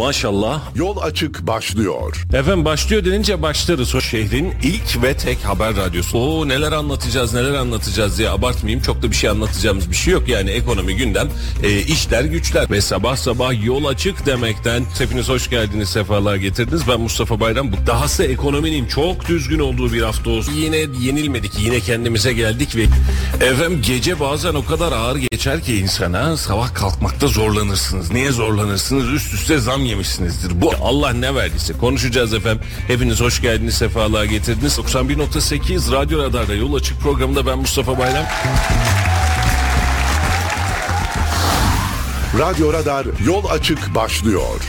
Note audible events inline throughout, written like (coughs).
Maşallah. Yol açık başlıyor. Efendim başlıyor denince başlarız. O şehrin ilk ve tek haber radyosu. Oo neler anlatacağız neler anlatacağız diye abartmayayım. Çok da bir şey anlatacağımız bir şey yok. Yani ekonomi gündem, e, işler güçler. Ve sabah sabah yol açık demekten hepiniz hoş geldiniz sefalar getirdiniz. Ben Mustafa Bayram. Bu dahası ekonominin çok düzgün olduğu bir hafta olsun. Yine yenilmedik. Yine kendimize geldik ve efendim gece bazen o kadar ağır geçer ki insana sabah kalkmakta zorlanırsınız. Niye zorlanırsınız? Üst üste zam yemişsinizdir. Bu Allah ne verdiyse konuşacağız efendim. Hepiniz hoş geldiniz, sefalar getirdiniz. 91.8 Radyo Radar'da Yol Açık programında ben Mustafa Bayram. Radyo Radar yol açık başlıyor.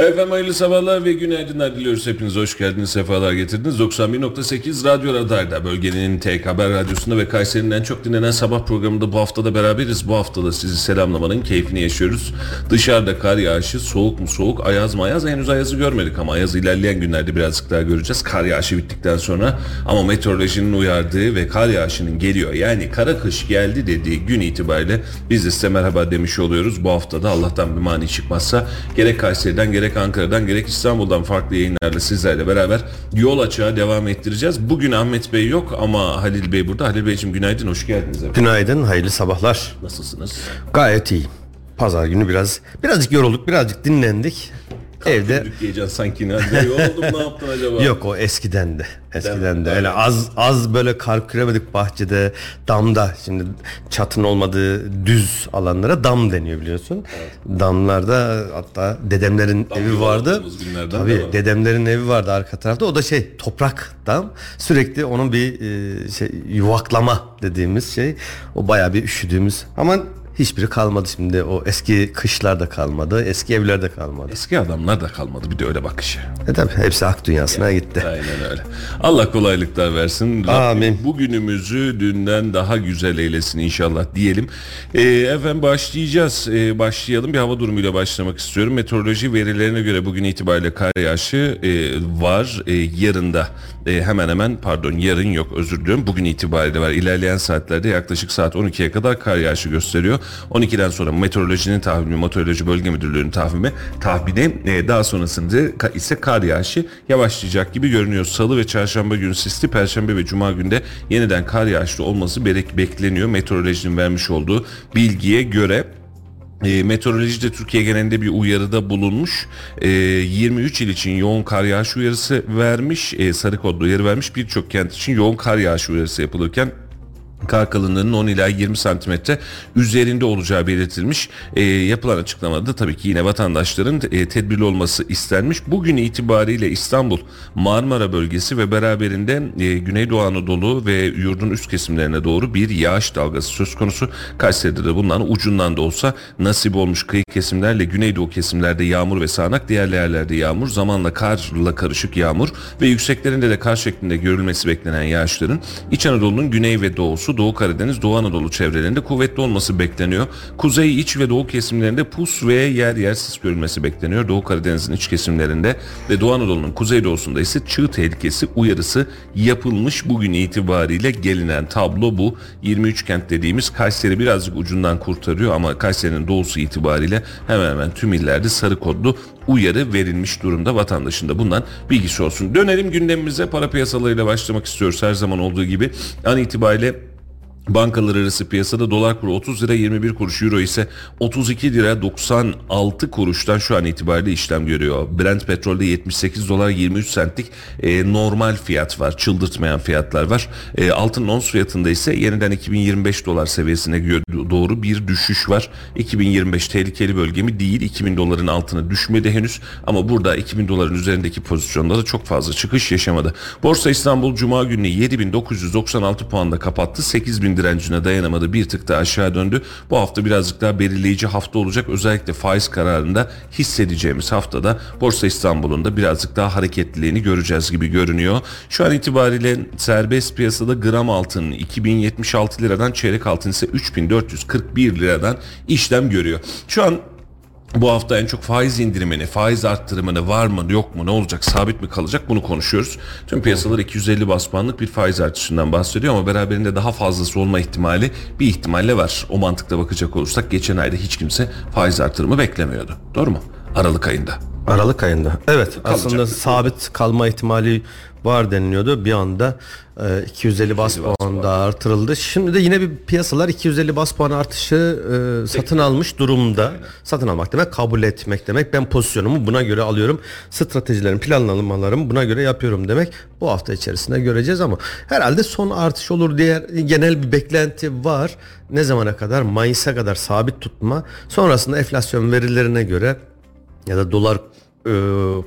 Efendim hayırlı sabahlar ve günaydınlar diliyoruz. Hepiniz hoş geldiniz, sefalar getirdiniz. 91.8 Radyo Radar'da bölgenin tek haber radyosunda ve Kayseri'nin en çok dinlenen sabah programında bu haftada beraberiz. Bu haftada sizi selamlamanın keyfini yaşıyoruz. Dışarıda kar yağışı, soğuk mu soğuk, ayaz mı ayaz henüz ayazı görmedik ama ayaz ilerleyen günlerde birazcık daha göreceğiz. Kar yağışı bittikten sonra ama meteorolojinin uyardığı ve kar yağışının geliyor yani kara kış geldi dediği gün itibariyle biz de size merhaba demiş oluyoruz. Bu haftada Allah'tan bir mani çıkmazsa gerek Kayseri'den gerek Ankara'dan gerek İstanbul'dan farklı yayınlarla sizlerle beraber yol açığa devam ettireceğiz. Bugün Ahmet Bey yok ama Halil Bey burada. Halil Beyciğim günaydın, hoş geldiniz. Efendim. Günaydın, hayırlı sabahlar. Nasılsınız? Gayet iyi. Pazar günü biraz birazcık yorulduk, birazcık dinlendik. Evde diyeceksin sanki ne yoruldum ne yaptın acaba? (laughs) Yok o eskiden de. Eskiden de. Öyle az az böyle kar küremedik bahçede, damda. Şimdi çatın olmadığı düz alanlara dam deniyor biliyorsun. Evet. Damlarda hatta dedemlerin dam evi vardı. Tabii dedemlerin evi vardı arka tarafta. O da şey toprak dam. Sürekli onun bir şey yuvaklama dediğimiz şey. O bayağı bir üşüdüğümüz. Ama hiçbiri kalmadı şimdi. O eski kışlar da kalmadı. Eski evler de kalmadı. Eski adamlar da kalmadı. Bir de öyle bakışı. E tabi hepsi hak dünyasına yani, gitti. Aynen öyle. Allah kolaylıklar versin. Amin. Bugünümüzü dünden daha güzel eylesin inşallah diyelim. E, efendim başlayacağız. E, başlayalım. Bir hava durumuyla başlamak istiyorum. Meteoroloji verilerine göre bugün itibariyle kar yağışı e, var. E, yarında e, hemen hemen pardon yarın yok özür diliyorum. Bugün itibariyle var. İlerleyen saatlerde yaklaşık saat 12'ye kadar kar yağışı gösteriyor. 12'den sonra meteorolojinin tahmini, meteoroloji bölge müdürlüğünün tahmini, tahmini e, daha sonrasında ise kar yağışı yavaşlayacak gibi görünüyor. Salı ve çarşamba günü sisli, perşembe ve cuma günde yeniden kar yağışlı olması bekleniyor. Meteorolojinin vermiş olduğu bilgiye göre e, meteoroloji de Türkiye genelinde bir uyarıda bulunmuş. E, 23 il için yoğun kar yağışı uyarısı vermiş. E, sarı kodlu uyarı vermiş. Birçok kent için yoğun kar yağışı uyarısı yapılırken kar kalınlığının 10 ila 20 santimetre üzerinde olacağı belirtilmiş. E, yapılan açıklamada tabii ki yine vatandaşların e, tedbirli olması istenmiş. Bugün itibariyle İstanbul, Marmara bölgesi ve beraberinde e, Güneydoğu Anadolu ve yurdun üst kesimlerine doğru bir yağış dalgası söz konusu. Kayseri'de de bundan ucundan da olsa nasip olmuş kıyı kesimlerle Güneydoğu kesimlerde yağmur ve sağanak diğer yerlerde yağmur zamanla karla karışık yağmur ve yükseklerinde de kar şeklinde görülmesi beklenen yağışların İç Anadolu'nun güney ve doğusu doğusu, Doğu Karadeniz, Doğu Anadolu çevrelerinde kuvvetli olması bekleniyor. Kuzey, iç ve doğu kesimlerinde pus ve yer yer sis görülmesi bekleniyor. Doğu Karadeniz'in iç kesimlerinde ve Doğu Anadolu'nun kuzeydoğusunda ise çığ tehlikesi uyarısı yapılmış. Bugün itibariyle gelinen tablo bu. 23 kent dediğimiz Kayseri birazcık ucundan kurtarıyor ama Kayseri'nin doğusu itibariyle hemen hemen tüm illerde sarı kodlu uyarı verilmiş durumda vatandaşın da bundan bilgisi olsun. Dönelim gündemimize para piyasalarıyla başlamak istiyoruz her zaman olduğu gibi. An itibariyle Bankalar arası piyasada dolar kuru 30 lira 21 kuruş, euro ise 32 lira 96 kuruştan şu an itibariyle işlem görüyor. Brent petrolde 78 dolar 23 centlik e, normal fiyat var, çıldırtmayan fiyatlar var. E, altın ons fiyatında ise yeniden 2025 dolar seviyesine doğru bir düşüş var. 2025 tehlikeli bölge mi değil, 2000 doların altına düşmedi henüz ama burada 2000 doların üzerindeki pozisyonda da çok fazla çıkış yaşamadı. Borsa İstanbul Cuma günü 7996 puanda kapattı. 8000 direncine dayanamadı. Bir tık da aşağı döndü. Bu hafta birazcık daha belirleyici hafta olacak. Özellikle faiz kararında hissedeceğimiz haftada Borsa İstanbul'un da birazcık daha hareketliliğini göreceğiz gibi görünüyor. Şu an itibariyle serbest piyasada gram altın 2076 liradan çeyrek altın ise 3441 liradan işlem görüyor. Şu an bu hafta en çok faiz indirimini, faiz arttırımını var mı yok mu ne olacak sabit mi kalacak bunu konuşuyoruz. Tüm piyasalar 250 bas puanlık bir faiz artışından bahsediyor ama beraberinde daha fazlası olma ihtimali bir ihtimalle var. O mantıkla bakacak olursak geçen ayda hiç kimse faiz artırımı beklemiyordu. Doğru mu? Aralık ayında. Aralık ayında. Evet Kalacak. aslında sabit kalma ihtimali var deniliyordu. Bir anda e, 250 bas puan da artırıldı. Şimdi de yine bir piyasalar 250 bas puan artışı e, satın almış durumda. Satın almak demek kabul etmek demek. Ben pozisyonumu buna göre alıyorum. Stratejilerim, planlamalarımı buna göre yapıyorum demek. Bu hafta içerisinde göreceğiz ama herhalde son artış olur diye genel bir beklenti var. Ne zamana kadar? Mayıs'a kadar sabit tutma. Sonrasında enflasyon verilerine göre ya da dolar e,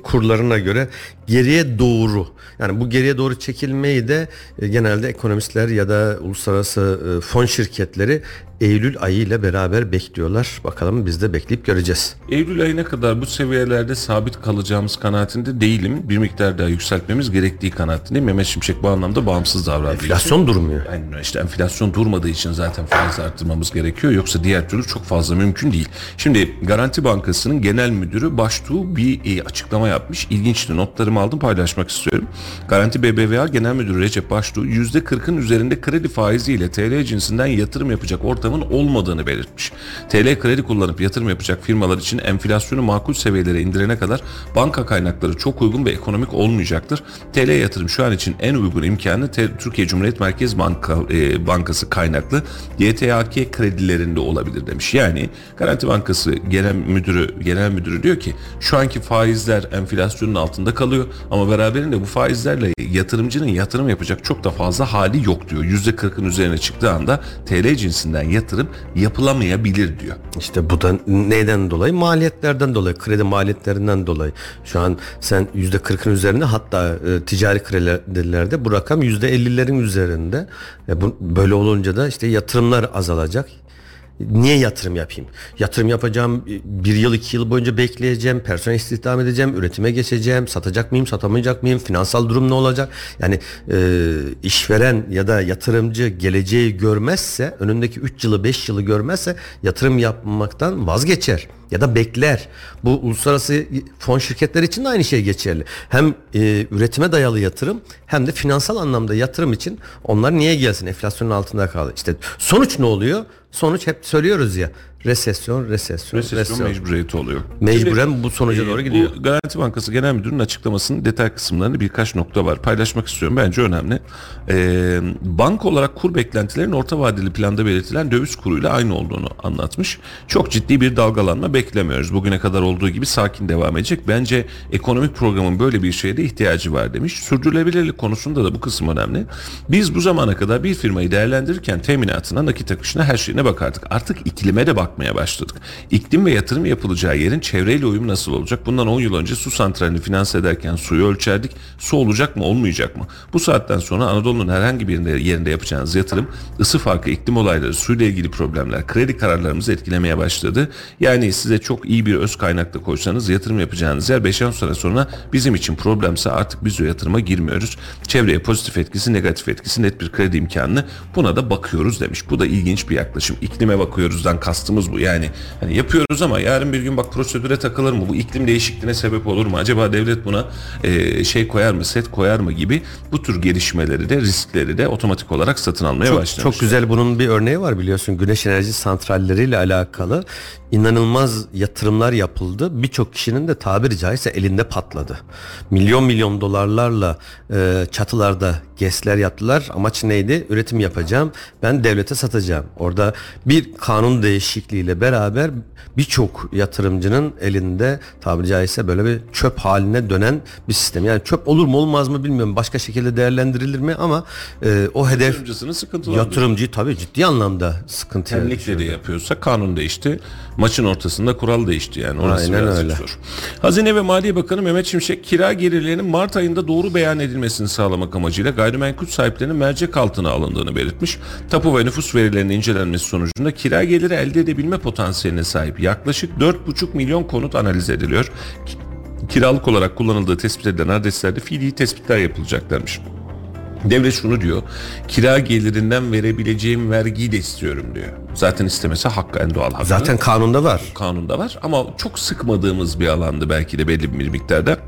kurlarına göre geriye doğru yani bu geriye doğru çekilmeyi de e, genelde ekonomistler ya da uluslararası e, fon şirketleri Eylül ayı ile beraber bekliyorlar. Bakalım biz de bekleyip göreceğiz. Eylül ayına kadar bu seviyelerde sabit kalacağımız kanaatinde değilim. Bir miktar daha yükseltmemiz gerektiği kanaatindeyim. Mehmet Şimşek bu anlamda bağımsız davrandığı için. Enflasyon durmuyor. Yani işte enflasyon durmadığı için zaten faiz arttırmamız gerekiyor. Yoksa diğer türlü çok fazla mümkün değil. Şimdi Garanti Bankası'nın genel müdürü Baştuğ bir açıklama yapmış. İlginçti. Notlarımı aldım paylaşmak istiyorum. Garanti BBVA Genel Müdürü Recep Baştuğ %40'ın üzerinde kredi faiziyle TL cinsinden yatırım yapacak ortamın olmadığını belirtmiş. TL kredi kullanıp yatırım yapacak firmalar için enflasyonu makul seviyelere indirene kadar banka kaynakları çok uygun ve ekonomik olmayacaktır. TL yatırım şu an için en uygun imkanı Türkiye Cumhuriyet Merkez Banka, e, Bankası kaynaklı YTAK kredilerinde olabilir demiş. Yani Garanti Bankası Genel Müdürü Genel Müdürü diyor ki şu anki faizler enflasyonun altında kalıyor ama beraberinde bu faizlerle yatırımcının yatırım yapacak çok da fazla hali yok diyor. %40'ın üzerine çıktığı anda TL cinsinden yatırım yapılamayabilir diyor. İşte bu da neyden dolayı? Maliyetlerden dolayı, kredi maliyetlerinden dolayı. Şu an sen %40'ın üzerinde hatta e, ticari kredilerde bu rakam %50'lerin üzerinde. E, bu, böyle olunca da işte yatırımlar azalacak. Niye yatırım yapayım? Yatırım yapacağım bir yıl iki yıl boyunca bekleyeceğim, personel istihdam edeceğim, üretime geçeceğim, satacak mıyım, satamayacak mıyım, finansal durum ne olacak? Yani e, işveren ya da yatırımcı geleceği görmezse, önündeki 3 yılı 5 yılı görmezse yatırım yapmaktan vazgeçer ya da bekler. Bu uluslararası fon şirketleri için de aynı şey geçerli. Hem e, üretime dayalı yatırım hem de finansal anlamda yatırım için onlar niye gelsin? Enflasyonun altında kaldı. İşte sonuç ne oluyor? Sonuç hep söylüyoruz ya. Resesyon, resesyon, Resesyon resesyon. mecburiyeti oluyor. Mecburen Şimdi, bu sonuca e, doğru gidiyor. Bu Garanti Bankası Genel Müdürü'nün açıklamasının detay kısımlarında birkaç nokta var. Paylaşmak istiyorum. Bence önemli. E, banka olarak kur beklentilerin orta vadeli planda belirtilen döviz kuruyla aynı olduğunu anlatmış. Çok ciddi bir dalgalanma beklemiyoruz. Bugüne kadar olduğu gibi sakin devam edecek. Bence ekonomik programın böyle bir şeye de ihtiyacı var demiş. Sürdürülebilirlik konusunda da bu kısım önemli. Biz bu zamana kadar bir firmayı değerlendirirken teminatına, nakit akışına her şeyine bakardık. Artık iklime de bakmaya başladık. İklim ve yatırım yapılacağı yerin çevreyle uyum nasıl olacak? Bundan 10 yıl önce su santralini finanse ederken suyu ölçerdik. Su olacak mı olmayacak mı? Bu saatten sonra Anadolu'nun herhangi bir yerinde, yapacağınız yatırım ısı farkı, iklim olayları, suyla ilgili problemler, kredi kararlarımızı etkilemeye başladı. Yani size çok iyi bir öz kaynakla koysanız yatırım yapacağınız yer 5-10 sene sonra bizim için problemse artık biz o yatırıma girmiyoruz. Çevreye pozitif etkisi, negatif etkisi, net bir kredi imkanını buna da bakıyoruz demiş. Bu da ilginç bir yaklaşım. İklime bakıyoruzdan kastımız bu. Yani hani yapıyoruz ama yarın bir gün bak prosedüre takılır mı? Bu iklim değişikliğine sebep olur mu? Acaba devlet buna e, şey koyar mı, set koyar mı gibi bu tür gelişmeleri de riskleri de otomatik olarak satın almaya Çok, başlamış. çok güzel bunun bir örneği var biliyorsun güneş enerji santralleriyle alakalı inanılmaz yatırımlar yapıldı. Birçok kişinin de tabiri caizse elinde patladı. Milyon milyon dolarlarla e, çatılarda GES'ler yaptılar. Amaç neydi? Üretim yapacağım. Ben devlete satacağım. Orada bir kanun değişikliğiyle beraber birçok yatırımcının elinde tabiri caizse böyle bir çöp haline dönen bir sistem. Yani çöp olur mu olmaz mı bilmiyorum. Başka şekilde değerlendirilir mi ama e, o hedef Yatırımcısını sıkıntılandırıyor. Yatırımcı tabii ciddi anlamda sıkıntı Temlikle de yapıyorsa kanun değişti. Maçın ortasında kural değişti yani. Orası Aynen öyle. zor. Hazine ve Maliye Bakanı Mehmet Şimşek kira gelirlerinin Mart ayında doğru beyan edilmesini sağlamak amacıyla gayrimenkul sahiplerinin mercek altına alındığını belirtmiş. Tapu ve nüfus verilerinin incelenmesi sonucunda kira geliri elde edebilme potansiyeline sahip yaklaşık 4,5 milyon konut analiz ediliyor. Ki- Kiralık olarak kullanıldığı tespit edilen adreslerde fiili tespitler yapılacaklarmış. Devlet şunu diyor. Kira gelirinden verebileceğim vergiyi de istiyorum diyor. Zaten istemesi hakkı en doğal hakkı. Zaten kanunda var. kanunda var ama çok sıkmadığımız bir alandı belki de belli bir miktarda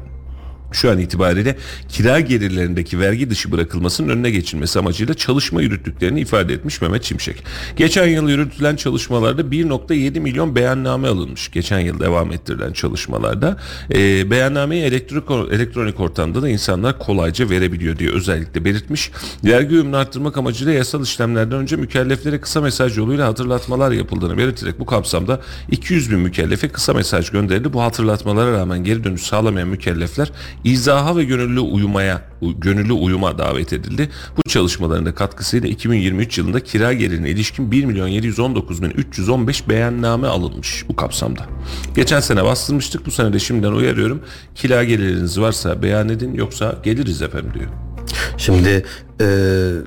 şu an itibariyle kira gelirlerindeki vergi dışı bırakılmasının önüne geçilmesi amacıyla çalışma yürüttüklerini ifade etmiş Mehmet Şimşek. Geçen yıl yürütülen çalışmalarda 1.7 milyon beyanname alınmış. Geçen yıl devam ettirilen çalışmalarda e, beyannameyi elektronik, elektronik ortamda da insanlar kolayca verebiliyor diye özellikle belirtmiş. Vergi uyumunu arttırmak amacıyla yasal işlemlerden önce mükelleflere kısa mesaj yoluyla hatırlatmalar yapıldığını belirterek bu kapsamda 200 bin mükellefe kısa mesaj gönderildi. Bu hatırlatmalara rağmen geri dönüş sağlamayan mükellefler izaha ve gönüllü uyumaya gönüllü uyuma davet edildi. Bu çalışmaların da katkısıyla 2023 yılında kira gelirine ilişkin 1 milyon 719 bin 315 beyanname alınmış bu kapsamda. Geçen sene bastırmıştık bu sene de şimdiden uyarıyorum. Kira geliriniz varsa beyan edin yoksa geliriz efendim diyor. Şimdi e,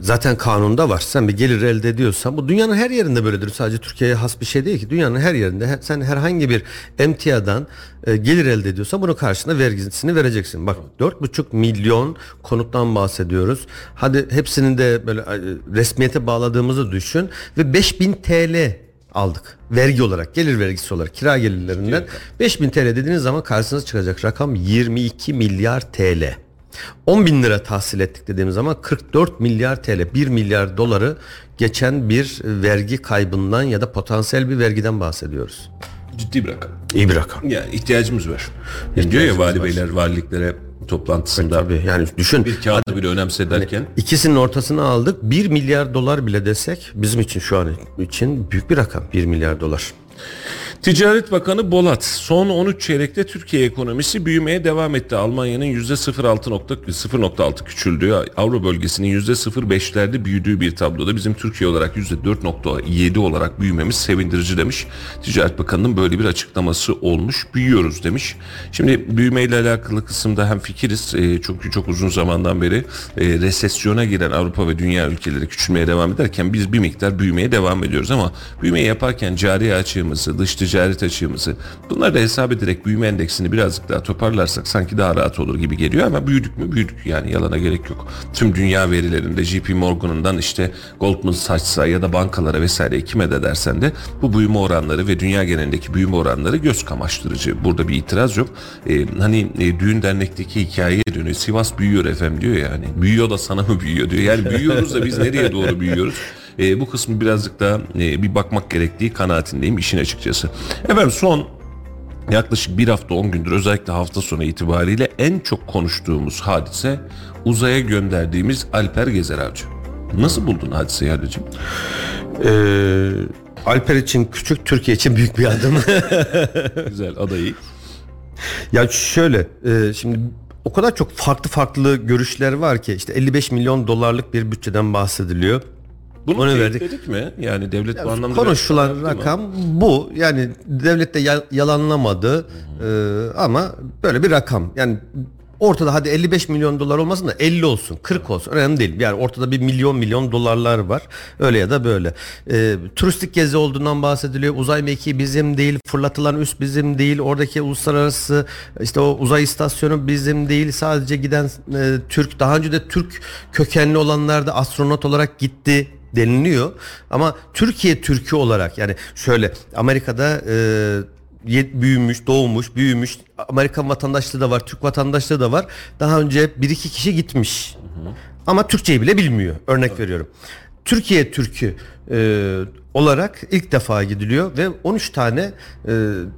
zaten kanunda var. Sen bir gelir elde ediyorsan bu dünyanın her yerinde böyledir. Sadece Türkiye'ye has bir şey değil ki. Dünyanın her yerinde sen herhangi bir emtiadan e, gelir elde ediyorsan bunun karşılığında vergisini vereceksin. Bak 4,5 milyon konuttan bahsediyoruz. Hadi hepsinin de böyle e, resmiyete bağladığımızı düşün ve 5000 TL aldık. Vergi olarak, gelir vergisi olarak kira gelirlerinden 5000 TL dediğiniz zaman karşınıza çıkacak rakam 22 milyar TL. 10 bin lira tahsil ettik dediğimiz zaman 44 milyar TL 1 milyar doları geçen bir vergi kaybından ya da potansiyel bir vergiden bahsediyoruz. Ciddi bir rakam. İyi bir rakam. Yani ihtiyacımız var. Yani diyor ya vali beyler valiliklere toplantısında Tabii yani düşün. bir kağıdı bile önemse derken İkisinin ortasını aldık. 1 milyar dolar bile desek bizim için şu an için büyük bir rakam 1 milyar dolar. Ticaret Bakanı Bolat son 13 çeyrekte Türkiye ekonomisi büyümeye devam etti. Almanya'nın %0.6 küçüldüğü, Avro bölgesinin %0.5'lerde büyüdüğü bir tabloda bizim Türkiye olarak %4.7 olarak büyümemiz sevindirici demiş. Ticaret Bakanı'nın böyle bir açıklaması olmuş. Büyüyoruz demiş. Şimdi büyümeyle alakalı kısımda hem fikiriz e, çünkü çok uzun zamandan beri e, resesyona giren Avrupa ve dünya ülkeleri küçülmeye devam ederken biz bir miktar büyümeye devam ediyoruz ama büyümeyi yaparken cari açığımızı, dış ticaret açığımızı bunları da hesap ederek büyüme endeksini birazcık daha toparlarsak sanki daha rahat olur gibi geliyor ama büyüdük mü büyüdük yani yalana gerek yok. Tüm dünya verilerinde JP Morgan'ından işte Goldman Sachs'a ya da bankalara vesaire kime de dersen de bu büyüme oranları ve dünya genelindeki büyüme oranları göz kamaştırıcı. Burada bir itiraz yok. Ee, hani e, düğün dernekteki hikayeye dönüyor. Sivas büyüyor efendim diyor yani. Büyüyor da sana mı büyüyor diyor. Yani büyüyoruz da biz nereye doğru büyüyoruz? E, bu kısmı birazcık daha e, bir bakmak gerektiği kanaatindeyim işin açıkçası. Efendim son yaklaşık bir hafta 10 gündür özellikle hafta sonu itibariyle en çok konuştuğumuz hadise uzaya gönderdiğimiz Alper Gezer Avcı. Nasıl buldun hadiseyi Halicim? Ee, Alper için küçük, Türkiye için büyük bir adım. (laughs) Güzel adayı. ya şöyle, e, şimdi o kadar çok farklı farklı görüşler var ki işte 55 milyon dolarlık bir bütçeden bahsediliyor. Bunu Onu verdik. mi? Yani devlet bu anlamda Konuşulan rakam bu. Yani devlet de ya- yalanlamadı Ee, ama böyle bir rakam. Yani ortada hadi 55 milyon dolar olmasın da 50 olsun 40 olsun önemli değil. Yani ortada bir milyon milyon dolarlar var. Öyle ya da böyle. Ee, turistik gezi olduğundan bahsediliyor. Uzay mekiği bizim değil. Fırlatılan üs bizim değil. Oradaki uluslararası işte o uzay istasyonu bizim değil. Sadece giden e, Türk daha önce de Türk kökenli olanlar da astronot olarak gitti deniliyor. Ama Türkiye Türkü olarak yani şöyle Amerika'da e, büyümüş, doğmuş, büyümüş. Amerikan vatandaşlığı da var, Türk vatandaşlığı da var. Daha önce bir iki kişi gitmiş. Ama Türkçeyi bile bilmiyor. Örnek veriyorum. Türkiye Türkü e, olarak ilk defa gidiliyor ve 13 tane e,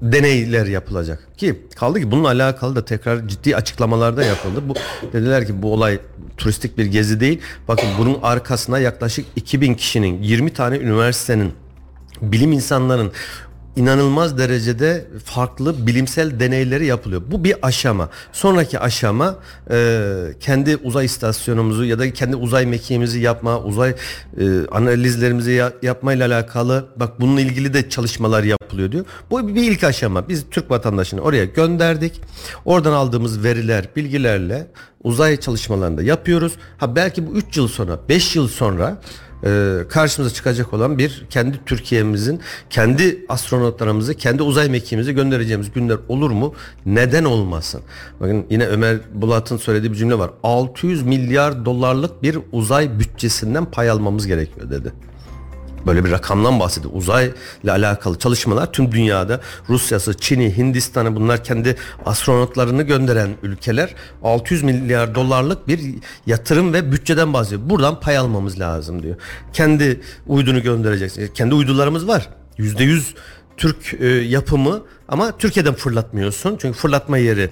deneyler yapılacak. Ki kaldı ki bununla alakalı da tekrar ciddi açıklamalarda yapıldı. Bu dediler ki bu olay turistik bir gezi değil. Bakın bunun arkasına yaklaşık 2000 kişinin 20 tane üniversitenin bilim insanların inanılmaz derecede farklı bilimsel deneyleri yapılıyor. Bu bir aşama. Sonraki aşama e, kendi uzay istasyonumuzu ya da kendi uzay mekiğimizi yapma, uzay e, analizlerimizi ya, yapmayla alakalı bak bununla ilgili de çalışmalar yapılıyor diyor. Bu bir ilk aşama. Biz Türk vatandaşını oraya gönderdik. Oradan aldığımız veriler, bilgilerle uzay çalışmalarında yapıyoruz. Ha belki bu 3 yıl sonra, 5 yıl sonra e, karşımıza çıkacak olan bir kendi Türkiye'mizin kendi astronotlarımızı kendi uzay mekiğimizi göndereceğimiz günler olur mu? Neden olmasın? Bakın yine Ömer Bulat'ın söylediği bir cümle var. 600 milyar dolarlık bir uzay bütçesinden pay almamız gerekiyor dedi. Böyle bir rakamdan bahsediyor. Uzayla alakalı çalışmalar tüm dünyada Rusya'sı, Çin'i, Hindistan'ı bunlar kendi astronotlarını gönderen ülkeler 600 milyar dolarlık bir yatırım ve bütçeden bahsediyor. Buradan pay almamız lazım diyor. Kendi uydunu göndereceksin. Kendi uydularımız var. %100 Türk e, yapımı ama Türkiye'den fırlatmıyorsun. Çünkü fırlatma yeri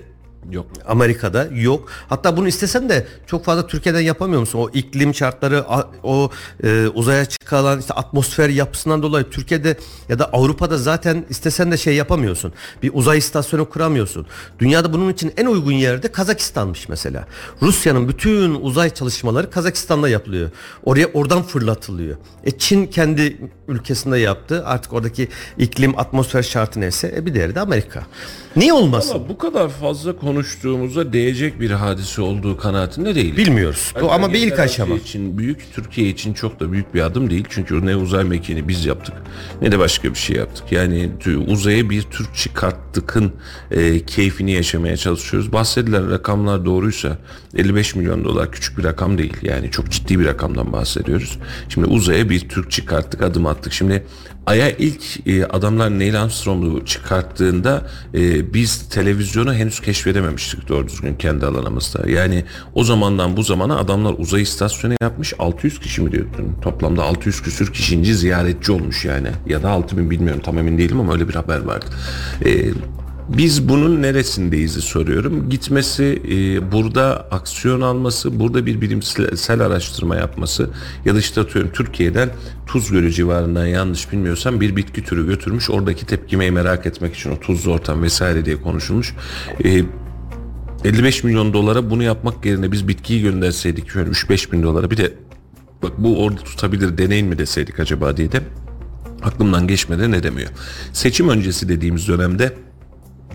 Yok. Amerika'da yok. Hatta bunu istesen de çok fazla Türkiye'den yapamıyor musun? O iklim şartları, o e, uzaya çıkan işte atmosfer yapısından dolayı Türkiye'de ya da Avrupa'da zaten istesen de şey yapamıyorsun. Bir uzay istasyonu kuramıyorsun. Dünyada bunun için en uygun yerde Kazakistan'mış mesela. Rusya'nın bütün uzay çalışmaları Kazakistan'da yapılıyor. Oraya oradan fırlatılıyor. E Çin kendi ülkesinde yaptı. Artık oradaki iklim atmosfer şartı neyse e bir diğeri de Amerika. Niye olmasın? Ama bu kadar fazla konuştuğumuzda değecek bir hadise olduğu kanaatinde değil. Bilmiyoruz. Bu ama bir ilk aşama. için büyük Türkiye için çok da büyük bir adım değil. Çünkü ne uzay mekiğini biz yaptık ne de başka bir şey yaptık. Yani uzaya bir Türk çıkarttıkın e, keyfini yaşamaya çalışıyoruz. Bahsedilen rakamlar doğruysa 55 milyon dolar küçük bir rakam değil. Yani çok ciddi bir rakamdan bahsediyoruz. Şimdi uzaya bir Türk çıkarttık adım attık. Şimdi Ay'a ilk e, adamlar Neil Armstrong'u çıkarttığında e, biz televizyonu henüz keşfedememiştik doğru düzgün kendi alanımızda. Yani o zamandan bu zamana adamlar uzay istasyonu yapmış 600 kişi mi diyordun? Toplamda 600 küsür kişinci ziyaretçi olmuş yani. Ya da 6000 bilmiyorum tam emin değilim ama öyle bir haber vardı. E, biz bunun neresindeyiz soruyorum. Gitmesi, e, burada aksiyon alması, burada bir bilimsel araştırma yapması ya da işte atıyorum Türkiye'den Tuz Gölü civarından yanlış bilmiyorsam bir bitki türü götürmüş. Oradaki tepkimeyi merak etmek için o tuzlu ortam vesaire diye konuşulmuş. E, 55 milyon dolara bunu yapmak yerine biz bitkiyi gönderseydik şöyle 3-5 bin dolara bir de bak bu orada tutabilir deneyin mi deseydik acaba diye de aklımdan geçmedi ne demiyor. Seçim öncesi dediğimiz dönemde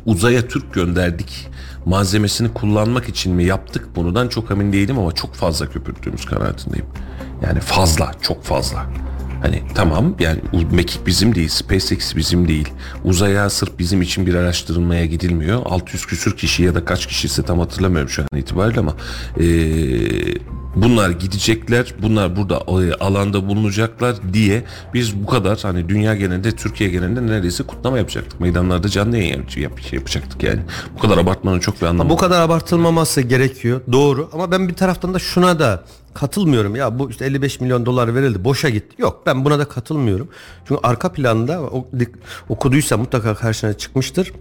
uzaya Türk gönderdik malzemesini kullanmak için mi yaptık bunudan çok emin değilim ama çok fazla köpürttüğümüz kanaatindeyim. Yani fazla, çok fazla. Hani tamam yani mekik bizim değil, SpaceX bizim değil. Uzaya sırf bizim için bir araştırılmaya gidilmiyor. 600 küsür kişi ya da kaç kişi ise tam hatırlamıyorum şu an itibariyle ama ee, bunlar gidecekler, bunlar burada e, alanda bulunacaklar diye biz bu kadar hani dünya genelinde, Türkiye genelinde neredeyse kutlama yapacaktık. Meydanlarda canlı yayın yap, yapacaktık yani. Bu kadar abartmanın çok bir anlamı Bu kadar abartılmaması gerekiyor. Doğru ama ben bir taraftan da şuna da katılmıyorum. Ya bu işte 55 milyon dolar verildi boşa gitti. Yok ben buna da katılmıyorum. Çünkü arka planda okuduysa mutlaka karşına çıkmıştır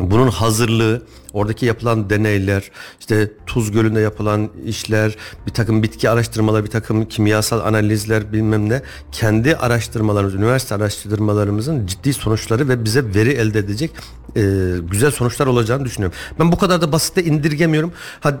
bunun hazırlığı, oradaki yapılan deneyler, işte Tuz Gölü'nde yapılan işler, bir takım bitki araştırmaları, bir takım kimyasal analizler bilmem ne, kendi araştırmalarımız, üniversite araştırmalarımızın ciddi sonuçları ve bize veri elde edecek e, güzel sonuçlar olacağını düşünüyorum. Ben bu kadar da basite indirgemiyorum. Hadi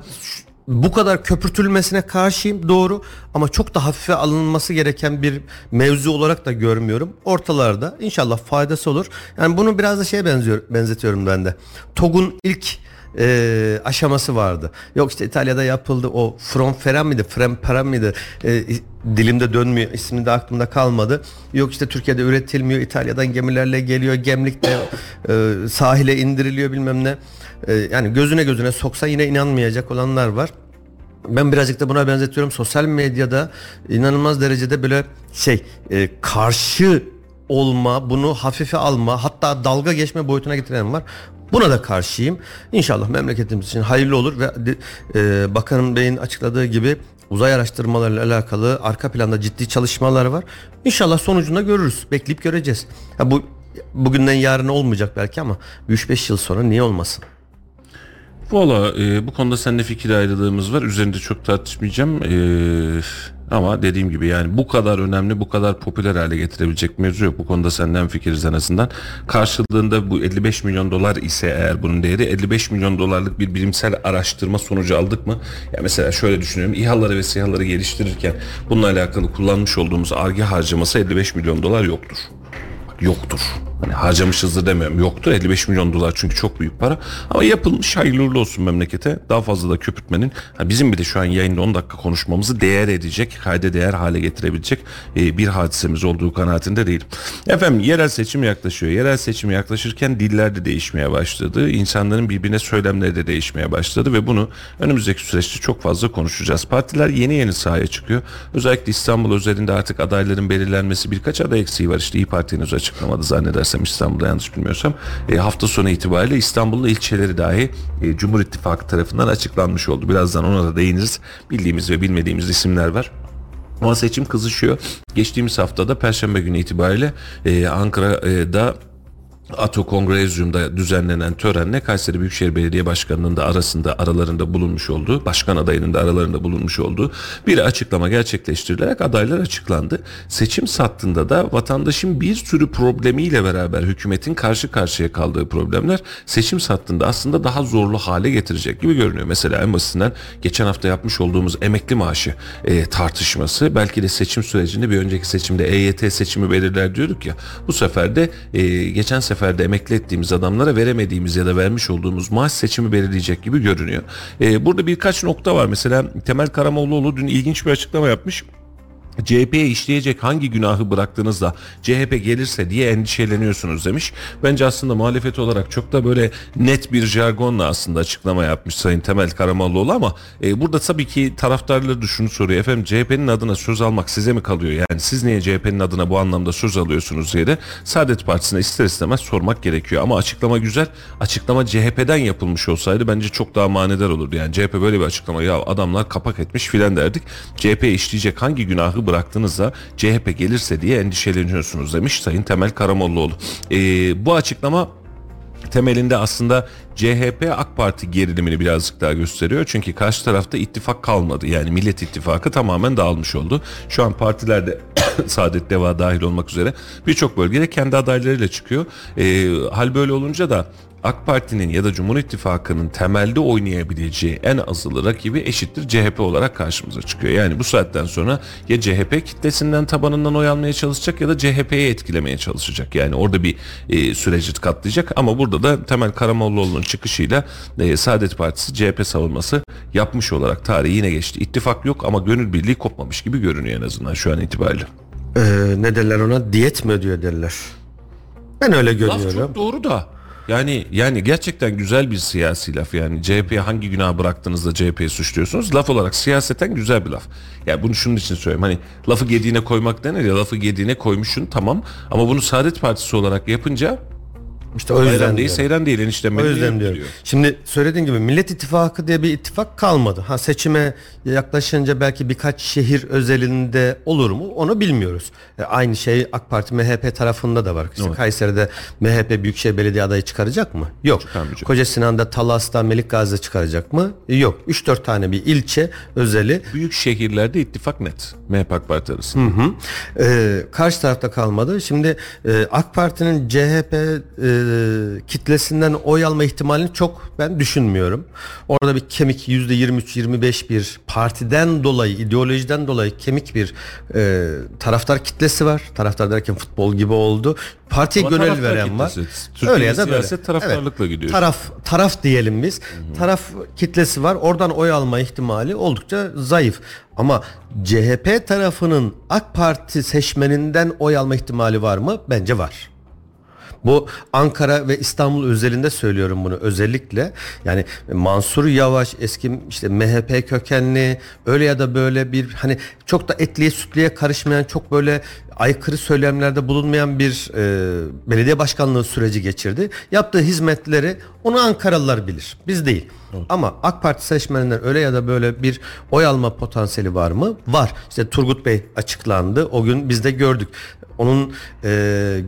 bu kadar köpürtülmesine karşıyım doğru ama çok da hafife alınması gereken bir mevzu olarak da görmüyorum. Ortalarda inşallah faydası olur. Yani bunu biraz da şeye benziyor, benzetiyorum ben de. TOG'un ilk e, aşaması vardı. Yok işte İtalya'da yapıldı o Fronferan mıydı? Fremperan mıydı? E, dilimde dönmüyor. ismi de aklımda kalmadı. Yok işte Türkiye'de üretilmiyor. İtalya'dan gemilerle geliyor. Gemlikte e, sahile indiriliyor bilmem ne. E, yani gözüne gözüne soksa yine inanmayacak olanlar var. Ben birazcık da buna benzetiyorum. Sosyal medyada inanılmaz derecede böyle şey e, karşı olma, bunu hafife alma, hatta dalga geçme boyutuna getiren var. Buna da karşıyım. İnşallah memleketimiz için hayırlı olur ve e, Bakanın Bey'in açıkladığı gibi uzay araştırmalarıyla alakalı arka planda ciddi çalışmalar var. İnşallah sonucunda görürüz. Bekleyip göreceğiz. Ya bu bugünden yarın olmayacak belki ama 3-5 yıl sonra niye olmasın? Valla e, bu konuda seninle fikir ayrılığımız var. Üzerinde çok tartışmayacağım. E, ama dediğim gibi yani bu kadar önemli, bu kadar popüler hale getirebilecek mevzu yok. Bu konuda senden fikiriz en azından. Karşılığında bu 55 milyon dolar ise eğer bunun değeri 55 milyon dolarlık bir bilimsel araştırma sonucu aldık mı? Ya mesela şöyle düşünüyorum. İHA'ları ve SİHA'ları geliştirirken bununla alakalı kullanmış olduğumuz arge harcaması 55 milyon dolar yoktur. Yoktur. Hani harcamışızdır demiyorum. Yoktur. 55 milyon dolar çünkü çok büyük para. Ama yapılmış hayırlı uğurlu olsun memlekete. Daha fazla da köpürtmenin bizim bile şu an yayında 10 dakika konuşmamızı değer edecek kayda değer hale getirebilecek e, bir hadisemiz olduğu kanaatinde değilim. Efendim yerel seçim yaklaşıyor. Yerel seçim yaklaşırken diller de değişmeye başladı. İnsanların birbirine söylemleri de değişmeye başladı ve bunu önümüzdeki süreçte çok fazla konuşacağız. Partiler yeni yeni sahaya çıkıyor. Özellikle İstanbul özelinde artık adayların belirlenmesi birkaç aday eksiği var. İşte İyi Parti henüz açıklamadı zannedersem İstanbul'da yanlış bilmiyorsam e, hafta sonu itibariyle İstanbul'un ilçeleri dahi e, Cumhur İttifakı tarafından açıklanmış oldu. Birazdan ona da değiniriz. Bildiğimiz ve bilmediğimiz isimler var. Ama seçim kızışıyor. Geçtiğimiz haftada Perşembe günü itibariyle e, Ankara'da Ato Kongrezyum'da düzenlenen törenle Kayseri Büyükşehir Belediye Başkanı'nın da arasında aralarında bulunmuş olduğu, başkan adayının da aralarında bulunmuş olduğu bir açıklama gerçekleştirilerek adaylar açıklandı. Seçim sattığında da vatandaşın bir sürü problemiyle beraber hükümetin karşı karşıya kaldığı problemler seçim sattığında aslında daha zorlu hale getirecek gibi görünüyor. Mesela en basitinden geçen hafta yapmış olduğumuz emekli maaşı e, tartışması belki de seçim sürecinde bir önceki seçimde EYT seçimi belirler diyorduk ya bu sefer de e, geçen sefer seferde emekli ettiğimiz adamlara veremediğimiz ya da vermiş olduğumuz maaş seçimi belirleyecek gibi görünüyor. Ee, burada birkaç nokta var. Mesela Temel Karamollaoğlu dün ilginç bir açıklama yapmış. CHP'ye işleyecek hangi günahı bıraktığınızda CHP gelirse diye endişeleniyorsunuz demiş. Bence aslında muhalefet olarak çok da böyle net bir jargonla aslında açıklama yapmış Sayın Temel Karamollaoğlu ama e, burada tabii ki taraftarları da şunu soruyor. Efendim CHP'nin adına söz almak size mi kalıyor? Yani siz niye CHP'nin adına bu anlamda söz alıyorsunuz diye de Saadet Partisi'ne ister istemez sormak gerekiyor. Ama açıklama güzel. Açıklama CHP'den yapılmış olsaydı bence çok daha manidar olurdu. Yani CHP böyle bir açıklama ya adamlar kapak etmiş filan derdik. CHP'ye işleyecek hangi günahı bıraktığınızda CHP gelirse diye endişeleniyorsunuz demiş Sayın Temel Karamollaoğlu. Ee, bu açıklama temelinde aslında CHP AK Parti gerilimini birazcık daha gösteriyor. Çünkü karşı tarafta ittifak kalmadı. Yani Millet İttifakı tamamen dağılmış oldu. Şu an partilerde (coughs) Saadet Deva dahil olmak üzere birçok bölgede kendi adaylarıyla çıkıyor. E, hal böyle olunca da AK Parti'nin ya da Cumhur İttifakı'nın temelde oynayabileceği en azılı rakibi eşittir CHP olarak karşımıza çıkıyor. Yani bu saatten sonra ya CHP kitlesinden tabanından oy almaya çalışacak ya da CHP'yi etkilemeye çalışacak. Yani orada bir e, süreci katlayacak ama burada da Temel Karamollaoğlu'nun çıkışıyla e, Saadet Partisi CHP savunması yapmış olarak tarihi yine geçti. İttifak yok ama gönül birliği kopmamış gibi görünüyor en azından şu an itibariyle. Ee, ne derler ona? Diyet mi ödüyor derler. Ben öyle görüyorum. Laf çok doğru da. Yani yani gerçekten güzel bir siyasi laf yani CHP'ye hangi günah bıraktığınızda CHP'yi suçluyorsunuz. Laf olarak siyaseten güzel bir laf. Yani bunu şunun için söylüyorum. Hani lafı gediğine koymak denir ya lafı gediğine koymuşsun tamam ama bunu Saadet Partisi olarak yapınca işte o yüzden Bayram değil, seyran değil eniştem. O yüzden diyorum. Diyor. Şimdi söylediğin gibi Millet İttifakı diye bir ittifak kalmadı. Ha seçime yaklaşınca belki birkaç şehir özelinde olur mu? Onu bilmiyoruz. E, aynı şey AK Parti MHP tarafında da var. İşte evet. Kayseri'de MHP Büyükşehir Belediye adayı çıkaracak mı? Yok. Koca Sinan'da, Talas'ta, Melik Gazi'de çıkaracak mı? Yok. 3-4 tane bir ilçe özeli. Büyük şehirlerde ittifak net. MHP AK Parti arasında. Hı hı. Ee, karşı tarafta kalmadı. Şimdi e, AK Parti'nin CHP e, kitlesinden oy alma ihtimalini çok ben düşünmüyorum. Orada bir kemik yüzde 23-25 bir partiden dolayı, ideolojiden dolayı kemik bir e, taraftar kitlesi var. Taraftar derken futbol gibi oldu. Partiye Ama gönül veren var. Türkiye Öyle ya da böyle. taraftarlıkla evet. gidiyor. Taraf taraf diyelim biz. Hı-hı. Taraf kitlesi var. Oradan oy alma ihtimali oldukça zayıf. Ama CHP tarafının AK Parti seçmeninden oy alma ihtimali var mı? Bence var. Bu Ankara ve İstanbul özelinde söylüyorum bunu özellikle. Yani Mansur Yavaş eski işte MHP kökenli öyle ya da böyle bir hani çok da etliye sütlüye karışmayan çok böyle aykırı söylemlerde bulunmayan bir e, belediye başkanlığı süreci geçirdi. Yaptığı hizmetleri onu Ankaralılar bilir. Biz değil. Evet. Ama AK Parti seçmeninden öyle ya da böyle bir oy alma potansiyeli var mı? Var. İşte Turgut Bey açıklandı. O gün biz de gördük. Onun e,